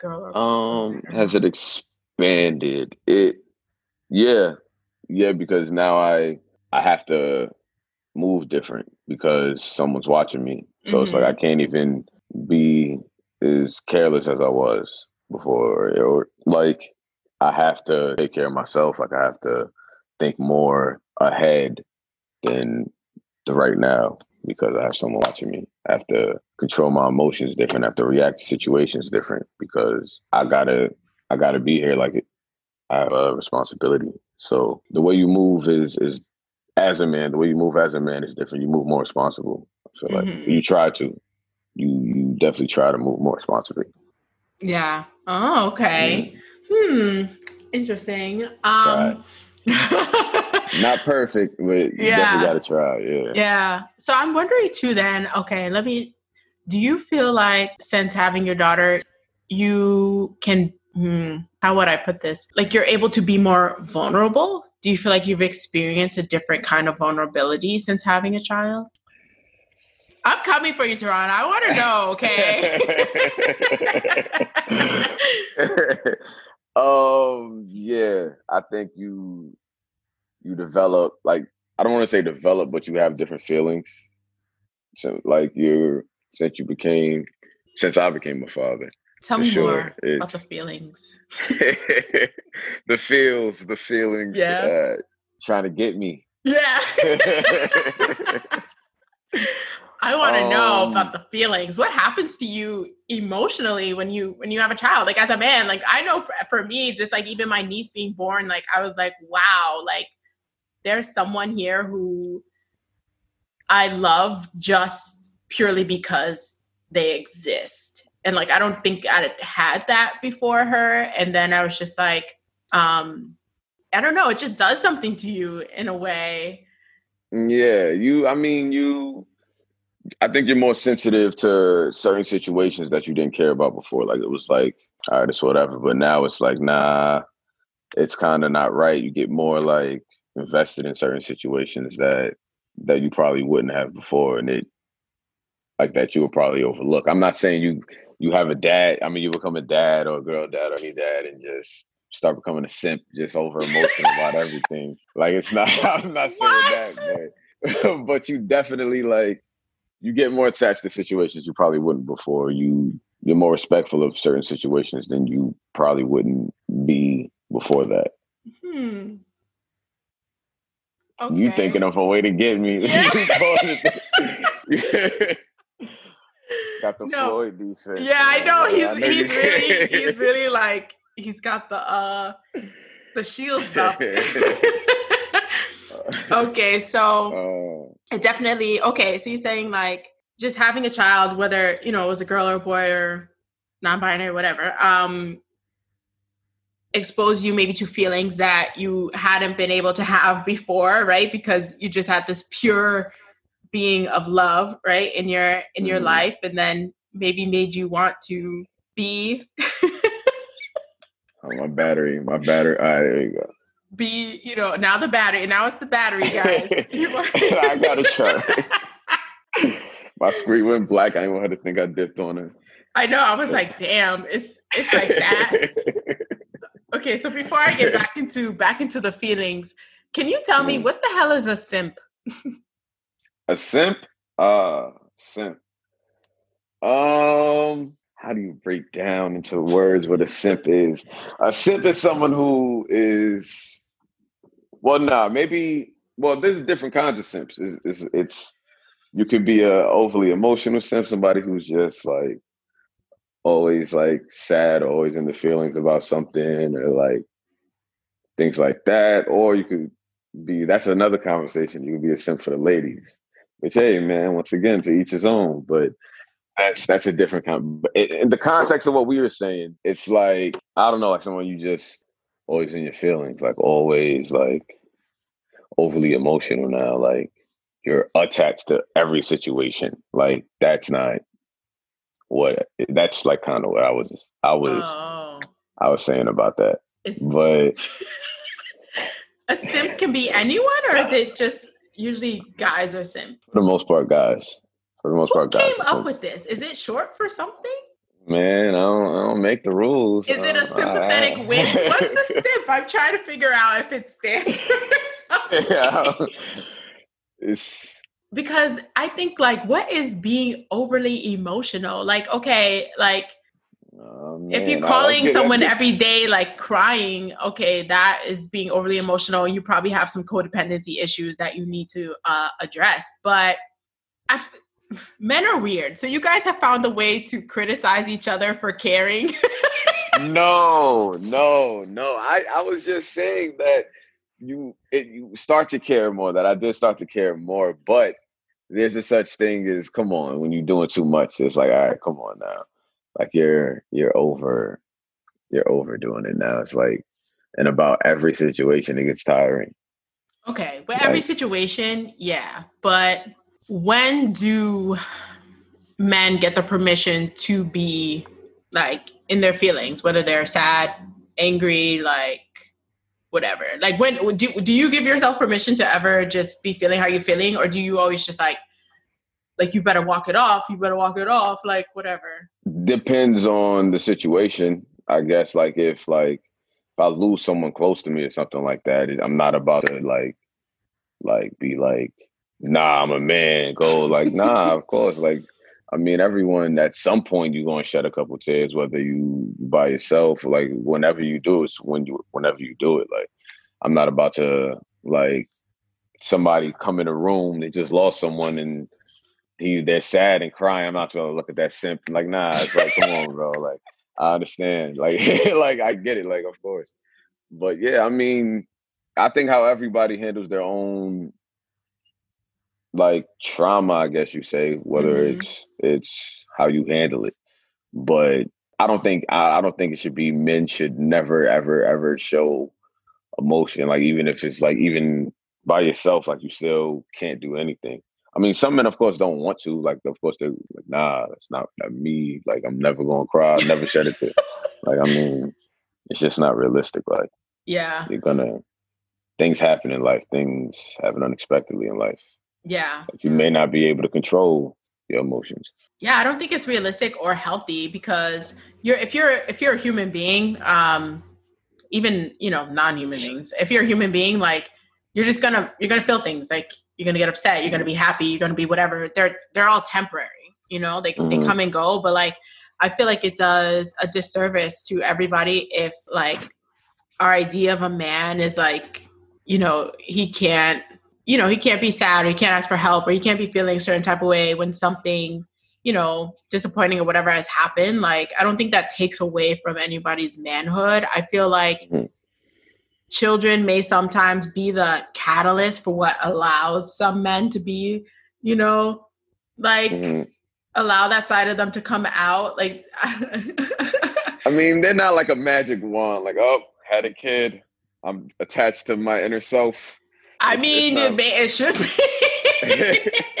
girl um has it expanded? It yeah. Yeah, because now I I have to move different because someone's watching me. So mm-hmm. it's like I mm-hmm. can't even be as careless as I was before. Or like I have to take care of myself. Like I have to think more ahead than the right now because I have someone watching me. I have to control my emotions different. I have to react to situations different because I gotta I gotta be here like I have a responsibility. So the way you move is is as a man, the way you move as a man is different. You move more responsible. So like mm-hmm. you try to. You you definitely try to move more responsibly. Yeah. Oh, okay. Mm. Hmm. Interesting. Um not perfect, but you yeah. definitely gotta try. Yeah. Yeah. So I'm wondering too then, okay, let me do you feel like since having your daughter, you can hmm, how would I put this? Like you're able to be more vulnerable? Do you feel like you've experienced a different kind of vulnerability since having a child? I'm coming for you, Terron. I want to know, okay? um, yeah, I think you you develop like I don't want to say develop, but you have different feelings. So like you're since you became since I became a father. Tell me sure, more about the feelings. the feels, the feelings. Yeah. Uh, trying to get me. Yeah. I want to um, know about the feelings. What happens to you emotionally when you when you have a child? Like as a man, like I know for, for me, just like even my niece being born, like I was like, wow, like there's someone here who I love just purely because they exist. And like I don't think I had that before her. And then I was just like, um, I don't know, it just does something to you in a way. Yeah, you I mean you I think you're more sensitive to certain situations that you didn't care about before. Like it was like, all right, it's whatever. But now it's like, nah, it's kind of not right. You get more like invested in certain situations that that you probably wouldn't have before, and it like that you would probably overlook. I'm not saying you you have a dad. I mean, you become a dad or a girl dad or any dad, and just start becoming a simp, just over emotional about everything. Like it's not. I'm not saying what? that, but, but you definitely like you get more attached to situations you probably wouldn't before. You you're more respectful of certain situations than you probably wouldn't be before that. Hmm. Okay. You thinking of a way to get me? Yeah. got the no. Floyd defense. Yeah, I know. He's I know he's really he's really like he's got the uh the shields up. okay, so uh, definitely okay. So you're saying like just having a child, whether you know it was a girl or a boy or non-binary, whatever, um, expose you maybe to feelings that you hadn't been able to have before, right? Because you just had this pure being of love, right, in your in your mm-hmm. life, and then maybe made you want to be. oh, my battery, my battery. All right, there you go be, you know, now the battery. Now it's the battery, guys. I got to try. My screen went black. I didn't want her to think I dipped on her. I know. I was like, damn, it's it's like that. okay, so before I get back into back into the feelings, can you tell me mm. what the hell is a simp? a simp? Uh simp. Um how do you break down into words what a simp is? A simp is someone who is well, nah, maybe. Well, there's different kinds of simps. It's, it's, it's you could be a overly emotional simp, somebody who's just like always like sad, always in the feelings about something, or like things like that. Or you could be. That's another conversation. You could be a simp for the ladies. Which, hey, man, once again, to each his own. But that's that's a different kind. But In the context of what we were saying, it's like I don't know, like someone you just always in your feelings, like always like overly emotional now. Like you're attached to every situation. Like that's not what that's like kind of what I was I was oh. I was saying about that. but a simp can be anyone or is it just usually guys are simp? For the most part, guys. For the most Who part, guys. came up with this? Is it short for something? Man. I don't, I don't make the rules. Is it a sympathetic I, I, win? What's a sip? I'm trying to figure out if it stands for something. Yeah. It's because I think like what is being overly emotional? Like, okay, like oh, if you're calling someone every day like crying, okay, that is being overly emotional. You probably have some codependency issues that you need to uh, address. But I, men are weird. So you guys have found a way to criticize each other for caring. no, no, no. I, I was just saying that you it, you start to care more. That I did start to care more, but there's a such thing as come on when you're doing too much. It's like all right, come on now. Like you're you're over you're overdoing it now. It's like in about every situation it gets tiring. Okay, but like, every situation, yeah. But when do men get the permission to be like in their feelings, whether they're sad, angry, like whatever? Like when do do you give yourself permission to ever just be feeling how you're feeling, or do you always just like like you better walk it off, you better walk it off, like whatever? Depends on the situation, I guess. Like if like if I lose someone close to me or something like that, I'm not about to like like be like nah, I'm a man. Go like, nah, of course. Like, I mean, everyone at some point you're gonna shed a couple tears, whether you by yourself, like whenever you do it's when you whenever you do it. Like, I'm not about to like somebody come in a room, they just lost someone and he they're sad and crying. I'm not gonna look at that simp like, nah, it's like, come on, bro. Like, I understand. Like, like I get it, like, of course. But yeah, I mean, I think how everybody handles their own like trauma, I guess you say, whether mm-hmm. it's it's how you handle it. But I don't think I, I don't think it should be men should never ever ever show emotion. Like even if it's like even by yourself, like you still can't do anything. I mean, some men, of course, don't want to. Like, of course, they're like, "Nah, it's not me. Like, I'm never gonna cry. i never shed a tear." like, I mean, it's just not realistic. Like, yeah, you're gonna things happen in life. Things happen unexpectedly in life. Yeah. But you may not be able to control your emotions. Yeah, I don't think it's realistic or healthy because you're if you're if you're a human being, um, even you know non-human beings, if you're a human being, like you're just gonna you're gonna feel things like you're gonna get upset, you're gonna be happy, you're gonna be whatever. They're they're all temporary, you know. They mm-hmm. they come and go, but like I feel like it does a disservice to everybody if like our idea of a man is like you know he can't you know, he can't be sad or he can't ask for help or he can't be feeling a certain type of way when something, you know, disappointing or whatever has happened. Like, I don't think that takes away from anybody's manhood. I feel like mm-hmm. children may sometimes be the catalyst for what allows some men to be, you know, like mm-hmm. allow that side of them to come out. Like, I mean, they're not like a magic wand, like, oh, had a kid. I'm attached to my inner self I mean, it, it should be.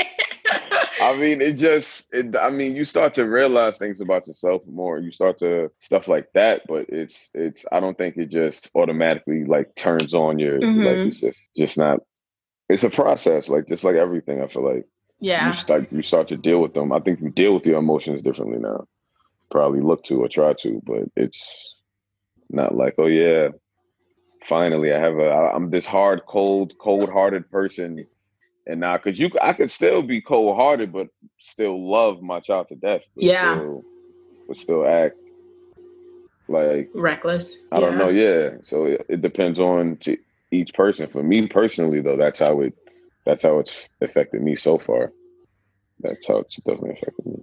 I mean, it just, it, I mean, you start to realize things about yourself more. You start to stuff like that, but it's, it's, I don't think it just automatically like turns on your, mm-hmm. like, it's just, just not, it's a process, like, just like everything, I feel like. Yeah. You start, you start to deal with them. I think you deal with your emotions differently now. Probably look to or try to, but it's not like, oh, yeah, finally, I have a. I'm this hard, cold, cold-hearted person, and now because you, I could still be cold-hearted, but still love my child to death. Yeah, still, but still act like reckless. I yeah. don't know. Yeah, so it, it depends on each person. For me personally, though, that's how it. That's how it's affected me so far. That's how it's definitely affected me.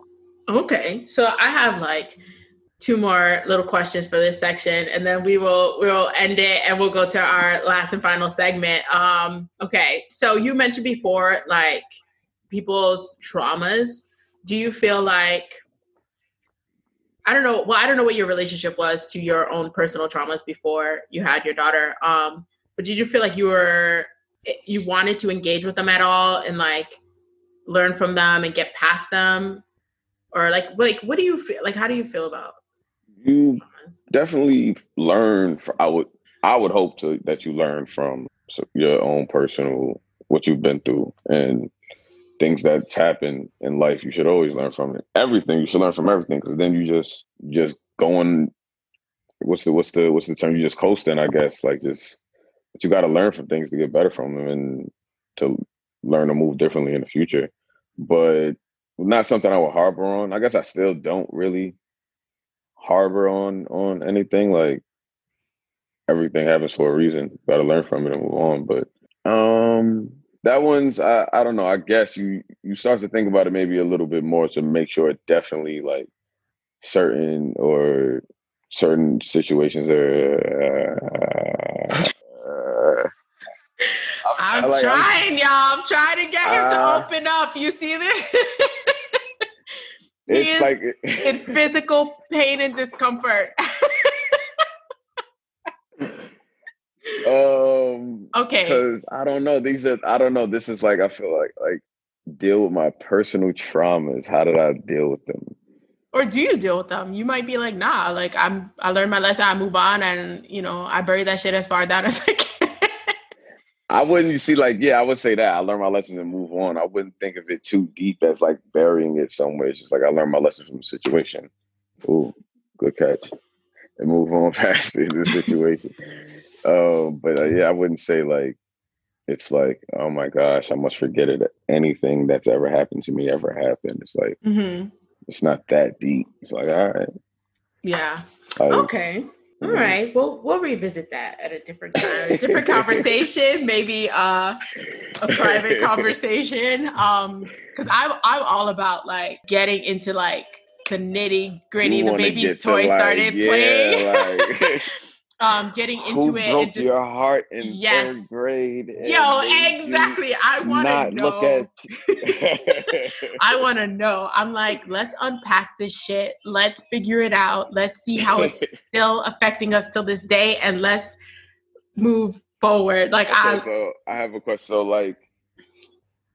Okay, so I have like two more little questions for this section and then we will we'll end it and we'll go to our last and final segment. Um okay so you mentioned before like people's traumas. Do you feel like i don't know well i don't know what your relationship was to your own personal traumas before you had your daughter um but did you feel like you were you wanted to engage with them at all and like learn from them and get past them? Or like like what do you feel like how do you feel about you definitely learn. From, I would I would hope to that you learn from your own personal what you've been through, and things that happen in life, you should always learn from it. Everything you should learn from everything, because then you just just going. What's the what's the what's the term? You just coasting, I guess. Like just, but you got to learn from things to get better from them and to learn to move differently in the future. But not something I would harbor on. I guess I still don't really harbor on on anything. Like everything happens for a reason. Got to learn from it and move on. But um, that one's I, I don't know. I guess you you start to think about it maybe a little bit more to make sure it definitely like certain or certain situations are. Uh, uh, I'm, I'm like, trying, I'm, y'all. I'm trying to get him uh, to open up. You see this? it's like in physical pain and discomfort. um okay. because i don't know these are i don't know this is like i feel like like deal with my personal traumas. How did i deal with them? Or do you deal with them? You might be like nah like i'm i learned my lesson i move on and you know i bury that shit as far down as i can I wouldn't you see like yeah, I would say that. I learned my lessons and move on. I wouldn't think of it too deep as like burying it somewhere. It's just like I learned my lesson from the situation. Ooh, good catch. And move on past the situation. Um, but uh, yeah, I wouldn't say like it's like, oh my gosh, I must forget it. Anything that's ever happened to me ever happened. It's like mm-hmm. it's not that deep. It's like, all right. Yeah. Like, okay. All right. Well, we'll revisit that at a different time, a different conversation, maybe uh, a private conversation. Um, because I'm I'm all about like getting into like the nitty gritty. The baby's toy like, started yeah, playing. Like, um, getting into Who it. Broke and just, your heart in yes. third grade. Yo, exactly. I want to know. Look at I want to know. I'm like, let's unpack this shit. Let's figure it out. Let's see how it's still affecting us till this day, and let's move forward. Like, okay, I. So I have a question. So, like,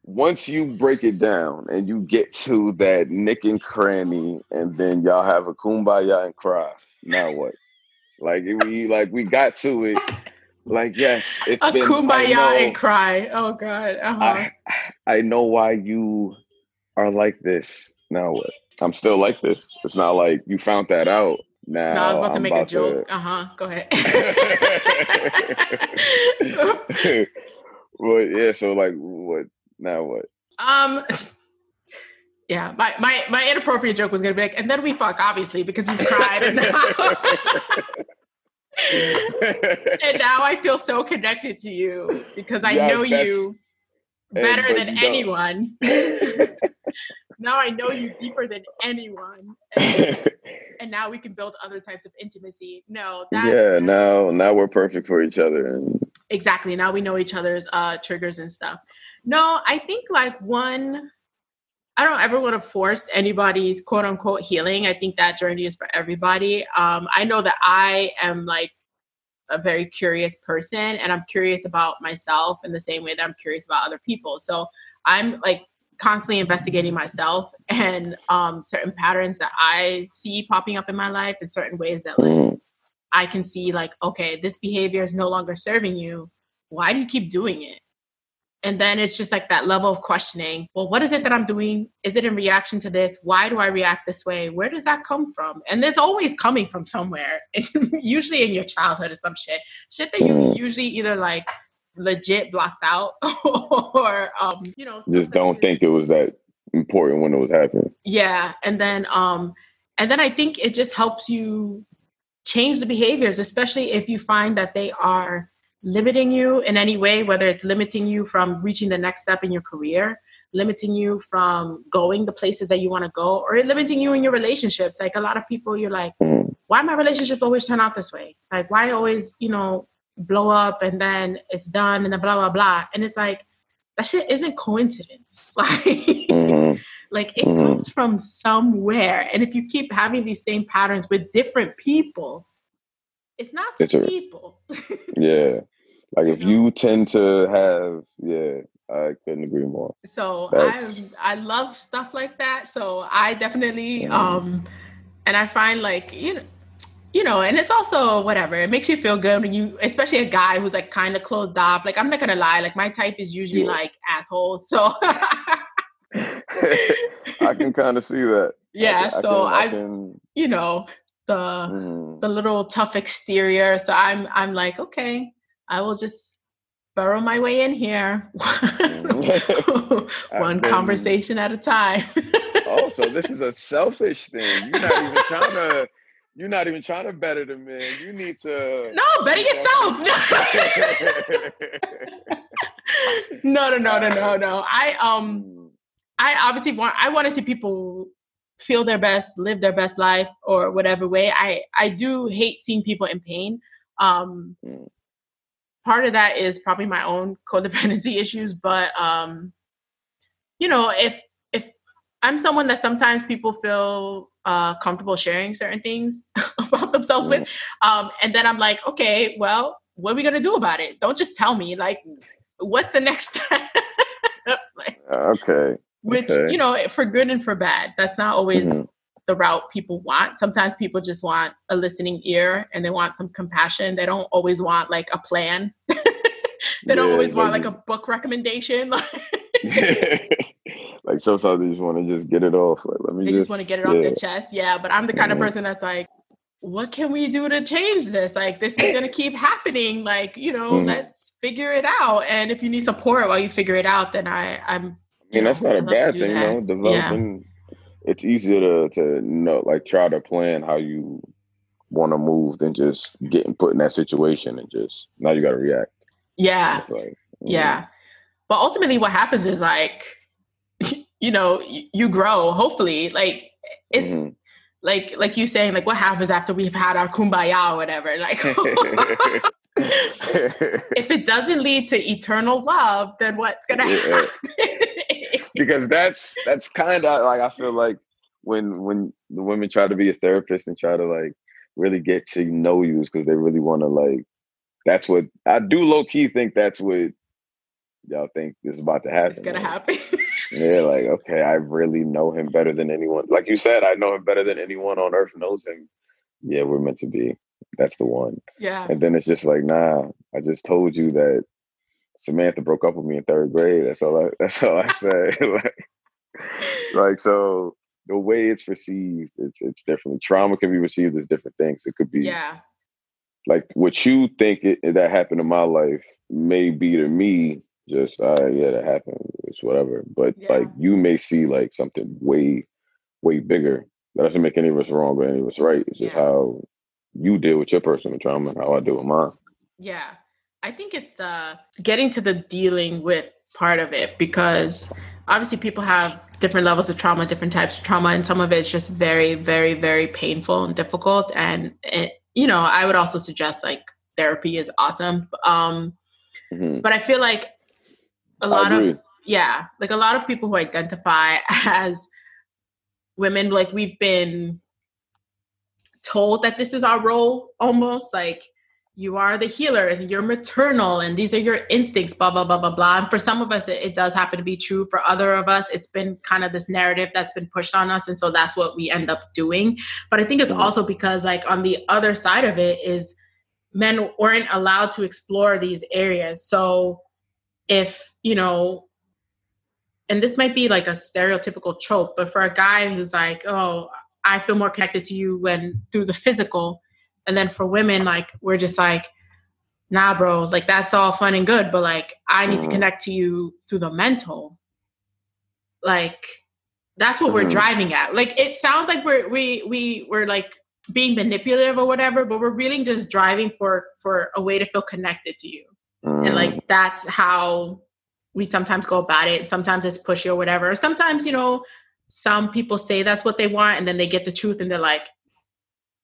once you break it down and you get to that nick and cranny, and then y'all have a kumbaya and cry. Now what? Like we like we got to it. Like yes, it's a been, kumbaya know, and cry. Oh god. Uh-huh. I I know why you are like this. Now what? I'm still like this. It's not like you found that out. Now no, I was about to I'm make about a joke. To... Uh huh. Go ahead. well, yeah. So like, what? Now what? Um. Yeah, my, my my inappropriate joke was gonna be like, and then we fuck, obviously, because you cried. And now, and now I feel so connected to you because I yes, know you better than anyone. now I know you deeper than anyone. And, and, now we can build other types of intimacy. No, that, yeah, now now we're perfect for each other. And... Exactly. Now we know each other's uh, triggers and stuff. No, I think like one I don't ever want to force anybody's quote unquote healing. I think that journey is for everybody. Um, I know that I am like a very curious person and I'm curious about myself in the same way that I'm curious about other people. So I'm like constantly investigating myself and um, certain patterns that I see popping up in my life in certain ways that like mm. I can see like, okay, this behavior is no longer serving you. Why do you keep doing it? And then it's just like that level of questioning. Well, what is it that I'm doing? Is it in reaction to this? Why do I react this way? Where does that come from? And there's always coming from somewhere, usually in your childhood or some shit. Shit that you mm. usually either like legit blocked out or, um, you know, just don't think it was that important when it was happening. Yeah. And then, um, and then I think it just helps you change the behaviors, especially if you find that they are limiting you in any way, whether it's limiting you from reaching the next step in your career, limiting you from going the places that you want to go, or limiting you in your relationships. Like a lot of people, you're like, mm. why my relationships always turn out this way? Like, why always, you know, blow up and then it's done and blah, blah, blah. And it's like, that shit isn't coincidence. Like, mm-hmm. like it mm-hmm. comes from somewhere. And if you keep having these same patterns with different people, it's not the it's people. yeah. Like if you tend to have, yeah, I couldn't agree more. So I I love stuff like that. So I definitely mm. um and I find like you know you know, and it's also whatever. It makes you feel good when you, especially a guy who's like kind of closed off. Like I'm not gonna lie, like my type is usually yeah. like assholes. So I can kind of see that. Yeah, I can, so I, can, I, you know, the mm. the little tough exterior. So I'm I'm like, okay, I will just burrow my way in here, mm-hmm. one conversation at a time. oh, so this is a selfish thing. You're not even trying to. You're not even trying to better the man. You need to. No, better yourself. no, no, no, no, no, no. I um, mm. I obviously want. I want to see people feel their best, live their best life, or whatever way. I I do hate seeing people in pain. Um, mm. Part of that is probably my own codependency issues, but um, you know, if if I'm someone that sometimes people feel uh, comfortable sharing certain things about themselves mm. with, um, and then I'm like, okay, well, what are we gonna do about it? Don't just tell me. Like, what's the next step? like, okay which okay. you know for good and for bad that's not always mm-hmm. The route people want. Sometimes people just want a listening ear and they want some compassion. They don't always want like a plan. They yeah, don't always want like a book recommendation. Like sometimes they just want to just get it off. Like let me they just, just want to get it yeah. off their chest. Yeah but i'm the kind of person that's like what can we do to change this? Like this is going to keep happening. Like you know mm-hmm. let's figure it out. And if you need support while you figure it out then i i'm I mean, that's not a bad thing, you know. Developing. It's easier to to know, like, try to plan how you want to move than just getting put in that situation and just now you got to react. Yeah, like, yeah. But ultimately, what happens is like, you know, you grow. Hopefully, like it's. Mm-hmm. Like, like you saying, like, what happens after we've had our kumbaya or whatever? Like, if it doesn't lead to eternal love, then what's gonna yeah. happen? Because that's that's kind of like I feel like when when the women try to be a therapist and try to like really get to know you because they really want to like that's what I do low key think that's what y'all think is about to happen. It's gonna like, happen. yeah, like okay, I really know him better than anyone. Like you said, I know him better than anyone on earth knows him. Yeah, we're meant to be. That's the one. Yeah. And then it's just like, nah, I just told you that Samantha broke up with me in third grade. That's all I that's all I say. like, like so the way it's perceived, it's it's different. Trauma can be received as different things. It could be yeah. Like what you think it, that happened in my life may be to me just uh yeah that happened. It's whatever. But yeah. like you may see like something way way bigger. That doesn't make any of us wrong or any of us right. It's just yeah. how you deal with your personal trauma and how I deal with mine. Yeah. I think it's the getting to the dealing with part of it because obviously people have different levels of trauma, different types of trauma, and some of it's just very, very, very painful and difficult. And it, you know, I would also suggest like therapy is awesome. Um, mm-hmm. But I feel like a lot of yeah, like a lot of people who identify as women, like we've been told that this is our role almost like you are the healers and you're maternal and these are your instincts blah blah blah blah blah. And for some of us it, it, does happen to be true. For other of us it's been kind of this narrative that's been pushed on us and so that's what we end up doing. But i think it's mm-hmm. also because like on the other side of it is men weren't allowed to explore these areas. So if you know and this might be like a stereotypical trope but for a guy who's like oh i feel more connected to you when through the physical and then for women, like we're just like, nah, bro, like that's all fun and good, but like I need mm-hmm. to connect to you through the mental. Like that's what mm-hmm. we're driving at. Like it sounds like we're we we we're like being manipulative or whatever, but we're really just driving for for a way to feel connected to you. Mm-hmm. And like that's how we sometimes go about it. Sometimes it's pushy or whatever. Sometimes, you know, some people say that's what they want and then they get the truth and they're like,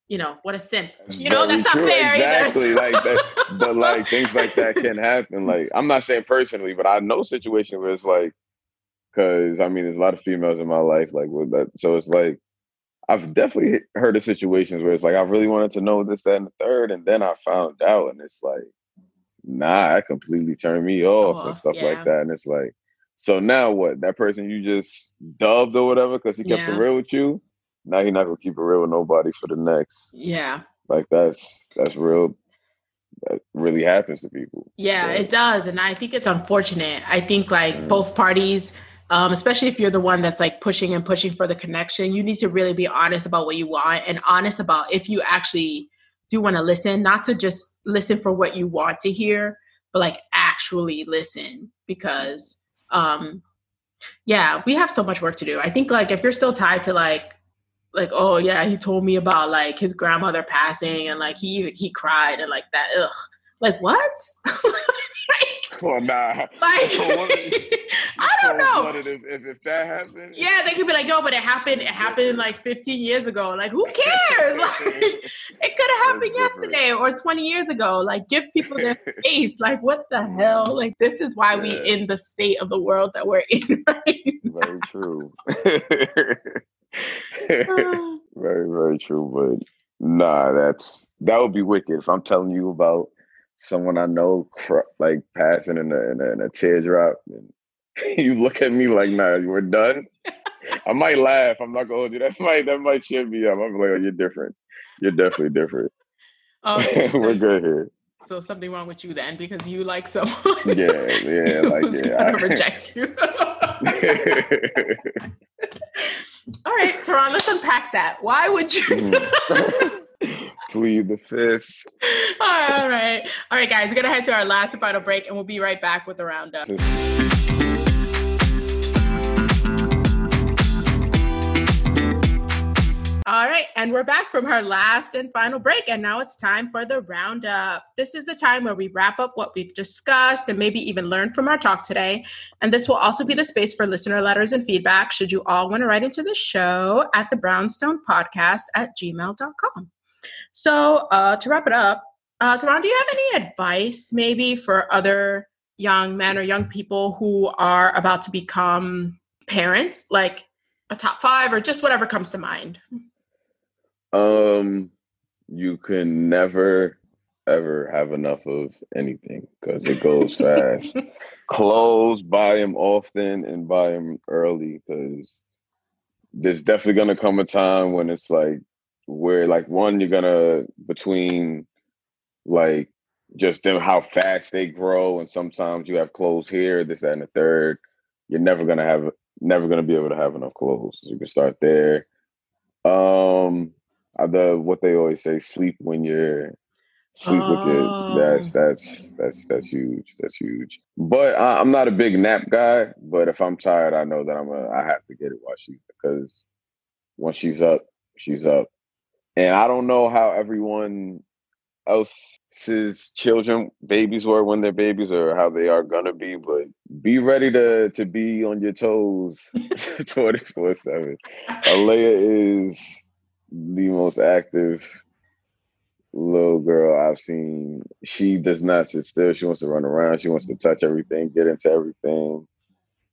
you know, what a simp. You know, that's true. not fair exactly. Either, like that, but like things like that can happen. Like I'm not saying personally, but I know situations where it's like, because I mean, there's a lot of females in my life like with that. So it's like I've definitely heard of situations where it's like I really wanted to know this, that, and the third, and then I found out, and it's like, nah, that completely turned me off oh, and stuff yeah. like that. And it's like, so now what? That person you just dubbed or whatever because he kept yeah. it real with you now you're not gonna keep it real with nobody for the next. Yeah. Like that's that's real. That really happens to people. Yeah, it does, and I think it's unfortunate. I think like mm. both parties um, especially if you're the one that's like pushing and pushing for the connection. You need to really be honest about what you want and honest about if you actually do want to listen, not to just listen for what you want to hear, but like actually listen because um yeah, we have so much work to do. I think like if you're still tied to like like oh yeah, he told me about like his grandmother passing and like he he cried and like that ugh. Like what? Well, nah. Like, I don't know. If, if, if, that happened, yeah, they could be like, "Yo, but it happened. It happened like 15 years ago. Like, who cares? like, it could have happened yesterday or 20 years ago. Like, give people their space. Like, what the hell? Like, this is why yeah. we in the state of the world that we're in right now. Very true. Ah. very, very true. But nah, that's that would be wicked if I'm telling you about someone I know cr- like passing in a, in a, in a teardrop, and you look at me like, "Nah, we're done." I might laugh. I'm not gonna hold you. That might that might cheer me up. I'm like, oh, "You're different. You're definitely different. Okay, so we're good here." So something wrong with you then, because you like someone. Yeah, yeah, like yeah. gonna reject you. All right, Terron, let's unpack that. Why would you? Mm plead the fifth. All right. All right, guys, we're going to head to our last and final break, and we'll be right back with the roundup. All right, and we're back from our last and final break, and now it's time for the roundup. This is the time where we wrap up what we've discussed and maybe even learned from our talk today. And this will also be the space for listener letters and feedback should you all want to write into the show at the brownstone podcast at gmail.com. So uh, to wrap it up, uh, do you have any advice maybe for other young men or young people who are about to become parents, like a top five or just whatever comes to mind? Um, you can never ever have enough of anything because it goes fast. Clothes, buy them often and buy them early because there's definitely gonna come a time when it's like where like one you're gonna between like just them how fast they grow and sometimes you have clothes here this that and the third you're never gonna have never gonna be able to have enough clothes so you can start there um the what they always say sleep when you're sleep oh. with it that's that's that's that's huge that's huge but I, i'm not a big nap guy but if i'm tired i know that i'm a i have to get it while she's because once she's up she's up and I don't know how everyone else's children, babies were when they're babies or how they are gonna be, but be ready to to be on your toes 24 7. Aaliyah is the most active little girl I've seen. She does not sit still. She wants to run around. She wants to touch everything, get into everything,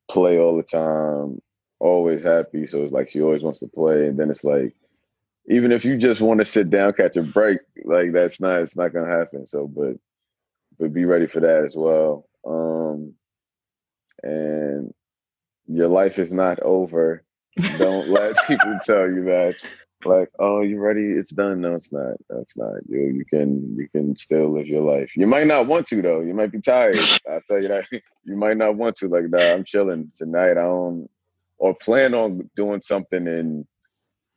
play all the time, always happy. So it's like she always wants to play. And then it's like even if you just want to sit down, catch a break, like that's not it's not gonna happen. So, but but be ready for that as well. Um, and your life is not over. Don't let people tell you that. Like, oh, you ready? It's done. No, it's not. No, it's not. You you can you can still live your life. You might not want to though. You might be tired. I'll tell you that. You might not want to. Like, nah, I'm chilling tonight. I don't or plan on doing something and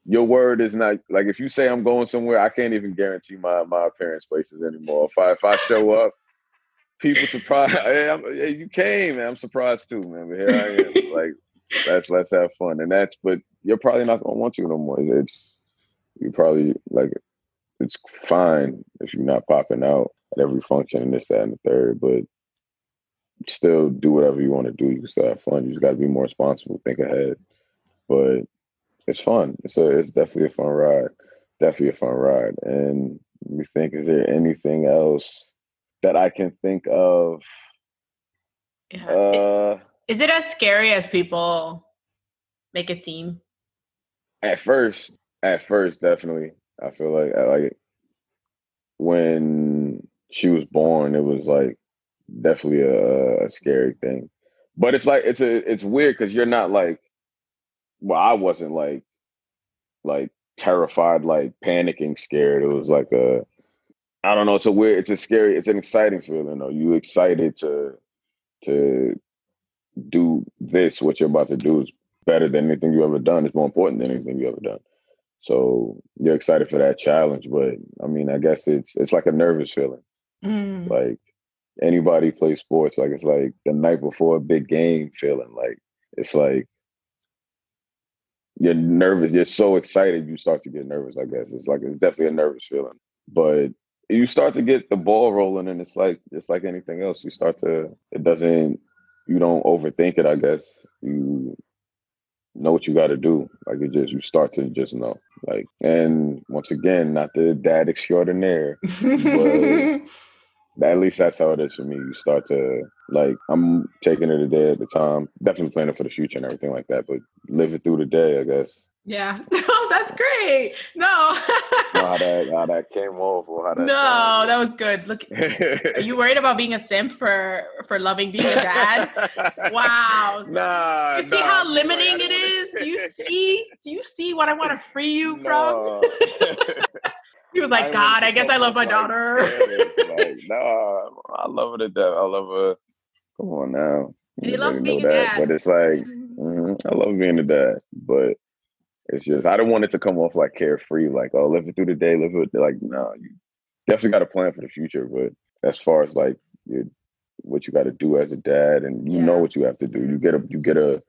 your word is not like if you say I'm going somewhere, I can't even guarantee my my appearance places anymore. If I if I show up, people surprise. Hey, hey, you came, man. I'm surprised too, man. But here I am. like let's let's have fun, and that's. But you're probably not gonna want to no more. It's you probably like it's fine if you're not popping out at every function and this, that, and the third, but still do whatever you want to do. You can still have fun. You just got to be more responsible, think ahead. But it's fun. It's a, it's definitely a fun ride. Definitely a fun ride. And you think, is there anything else that I can think of? Yeah. Uh, is it as scary as people make it seem? At first, at first, definitely. I feel like I like. When she was born, it was like definitely a, a scary thing. But it's like it's a it's weird because you're not like well, I wasn't like like terrified, like panicking, scared. It was like a I don't know, it's a weird, it's a scary, it's an exciting feeling though. You excited to to do this, what you're about to do is better than anything you ever done. It's more important than anything you ever done. So you're excited for that challenge, but I mean, I guess it's it's like a nervous feeling. Mm. Like anybody plays sports, like it's like the night before a big game feeling. Like it's like you're nervous. You're so excited, you start to get nervous. I guess it's like it's definitely a nervous feeling, but you start to get the ball rolling, and it's like it's like anything else. You start to it doesn't you don't overthink it. I guess you know what you got to do. Like it just you start to just know. Like and once again, not the dad extraordinaire, at least that's how it is for me. You start to like I'm taking it a day at a time. Definitely planning for the future and everything like that, but live it through the day, I guess. Yeah. That's great. No. how that how that came off or how that No, that was good. Look are you worried about being a simp for for loving being a dad? wow. Nah. You see nah, how limiting it is? Do you see? Do you see what I want to free you no. from? he was like, I God, I guess I love my like, daughter. like, no, I love her to death. I love her. Come on now. he loves being a dad. But it's like, mm-hmm. mm-hmm, I love being a dad. But it's just I don't want it to come off like carefree, like oh live it through the day, live it like no, you definitely got a plan for the future. But as far as like you, what you got to do as a dad, and you yeah. know what you have to do, you get a you get a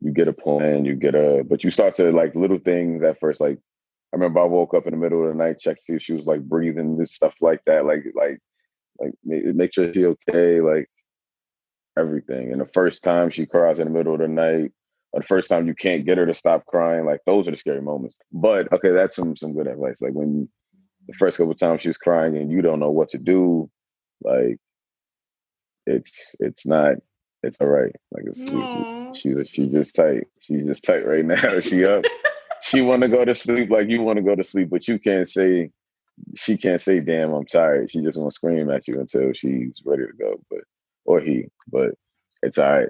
you get a plan, you get a but you start to like little things at first. Like I remember I woke up in the middle of the night, checked to see if she was like breathing, this stuff like that, like like like make sure she okay, like everything. And the first time she cries in the middle of the night, or the first time you can't get her to stop crying, like those are the scary moments. But okay, that's some some good advice. Like when the first couple times she's crying and you don't know what to do, like it's it's not it's all right. Like it's she's she's she's just tight. She's just tight right now. she up. she want to go to sleep like you want to go to sleep, but you can't say she can't say, "Damn, I'm tired." She just want to scream at you until she's ready to go. But or he, but it's all right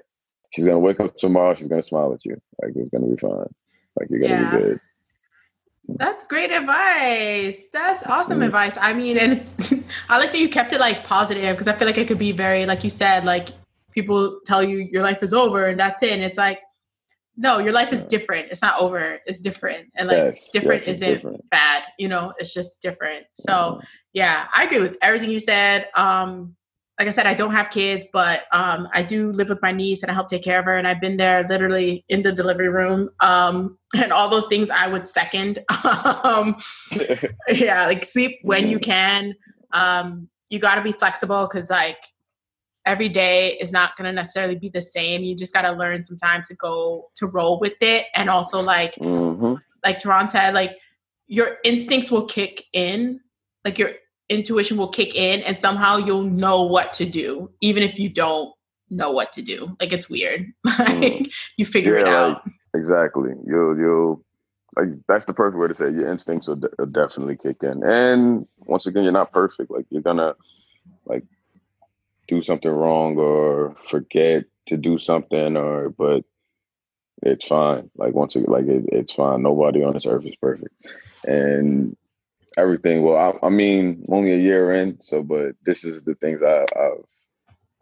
she's gonna wake up tomorrow. She's gonna smile at you. Like it's gonna be fine. Like you're gonna yeah. be good. That's great advice. That's awesome mm. advice. I mean, and it's I like that you kept it like positive because I feel like it could be very, like you said, like people tell you your life is over and that's it. And it's like, no, your life is different. It's not over. It's different. And like yes, different yes, isn't different. bad, you know, it's just different. So mm-hmm. yeah, I agree with everything you said. Um, like I said, I don't have kids, but um, I do live with my niece and I help take care of her. And I've been there literally in the delivery room um, and all those things I would second. um, yeah, like sleep when you can. Um, you got to be flexible because, like, every day is not going to necessarily be the same. You just got to learn sometimes to go to roll with it. And also, like, mm-hmm. like Toronto, like, your instincts will kick in. Like, your intuition will kick in and somehow you'll know what to do even if you don't know what to do. Like it's weird. Like mm. you figure yeah, it out. like, exactly. You'll you'll like that's the perfect way to say it. your instincts will, will definitely kick in. And once again you're not perfect. Like you're gonna like do something wrong or forget to do something or but it's fine. Like once again like it, it's fine. Nobody on this earth is perfect. And everything. Well, I, I, mean, only a year in, so but this is the things I, have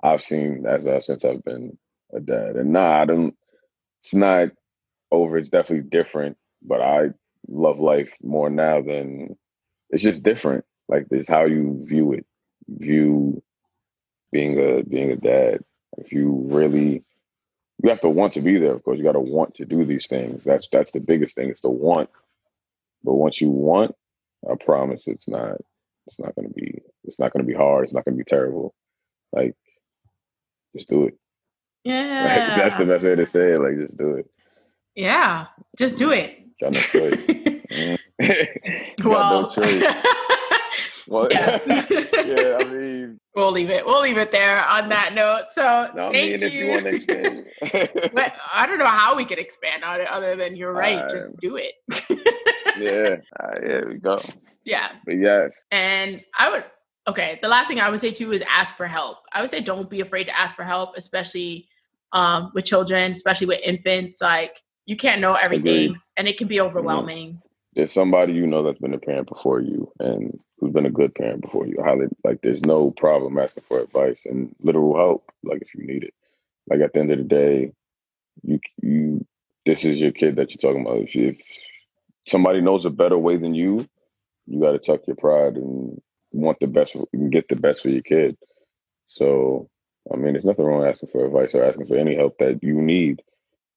I've seen as uh, since I've been a dad. And nah, I don't. It's not over. It's definitely different. But I love life more now than it's just different. Like this, how you view it, view being a being a dad. If you really, you have to want to be there. Of course, you got to want to do these things. That's that's the biggest thing. Is to want. But once you want, I promise it's not it's not gonna be it's not gonna be hard. It's not gonna be terrible. Like just do it. Yeah. Like, that's the best way to say it. Like just do it. Yeah. Just do it. Got no choice. mm. well, no choice. well, yes. yeah, I mean We'll leave it. We'll leave it there on that note. So no, I mean, you. if you want to expand. but I don't know how we could expand on it other than you're right. Uh, just do it yeah, uh, yeah, we go. Yeah. But yes. And I would okay, the last thing I would say too is ask for help. I would say don't be afraid to ask for help, especially um, with children, especially with infants. Like you can't know everything Agreed. and it can be overwhelming. Mm-hmm. There's somebody you know that's been a parent before you and who's been a good parent before you. Highly like there's no problem asking for advice and literal help, like if you need it. like at the end of the day, you you this is your kid that you're talking about. If, if somebody knows a better way than you, you got to tuck your pride and want the best and get the best for your kid. So, I mean, there's nothing wrong asking for advice or asking for any help that you need,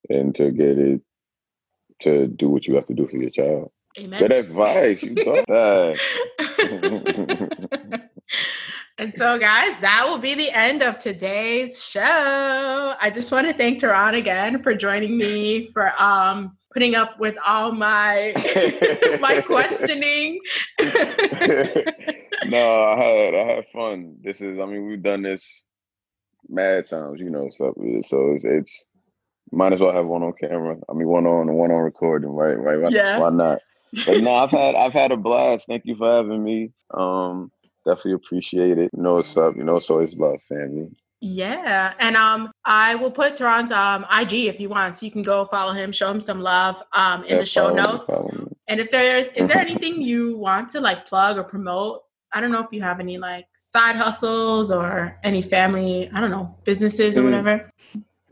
and to get it to do what you have to do for your child. Amen. Good advice. You got that. and so, guys, that will be the end of today's show. I just want to thank Terron again for joining me for um putting up with all my my questioning. no, I had I had fun. This is I mean we've done this mad times, you know, so so it's, it's might as well have one on camera. I mean one on and one on recording, right? Right? Why, yeah. why not? But no, I've had I've had a blast. Thank you for having me. Um definitely appreciate it. You know what's up, you know, it's always love, family. Yeah. And um I will put Terron's um IG if you want. So you can go follow him, show him some love um in yeah, the show notes. and if there's is there anything you want to like plug or promote? I don't know if you have any like side hustles or any family, I don't know, businesses or mm. whatever.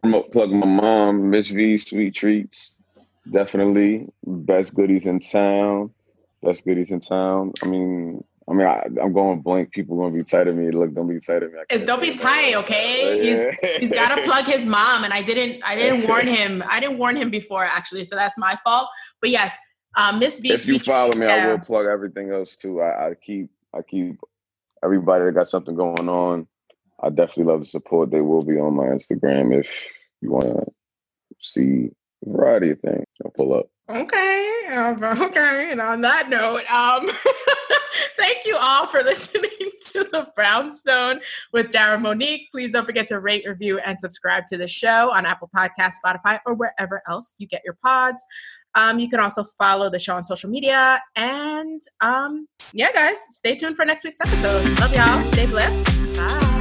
Promote plug my mom, Miss V Sweet Treats. Definitely best goodies in town. Best goodies in town. I mean, I mean, I, am going blank. People gonna be tight of me. Look, don't be tight of me. It's don't be tight, okay? He's, he's got to plug his mom, and I didn't. I didn't warn him. I didn't warn him before, actually. So that's my fault. But yes, um, Miss V. If you follow me, yeah. I will plug everything else too. I, I keep. I keep everybody that got something going on. I definitely love the support. They will be on my Instagram if you want to see a variety of things. I'll pull up. Okay. Um, okay. And on that note, um. Thank you all for listening to the Brownstone with Jara Monique. Please don't forget to rate, review, and subscribe to the show on Apple Podcast, Spotify, or wherever else you get your pods. Um, you can also follow the show on social media. And um, yeah, guys, stay tuned for next week's episode. Love y'all. Stay blessed. Bye.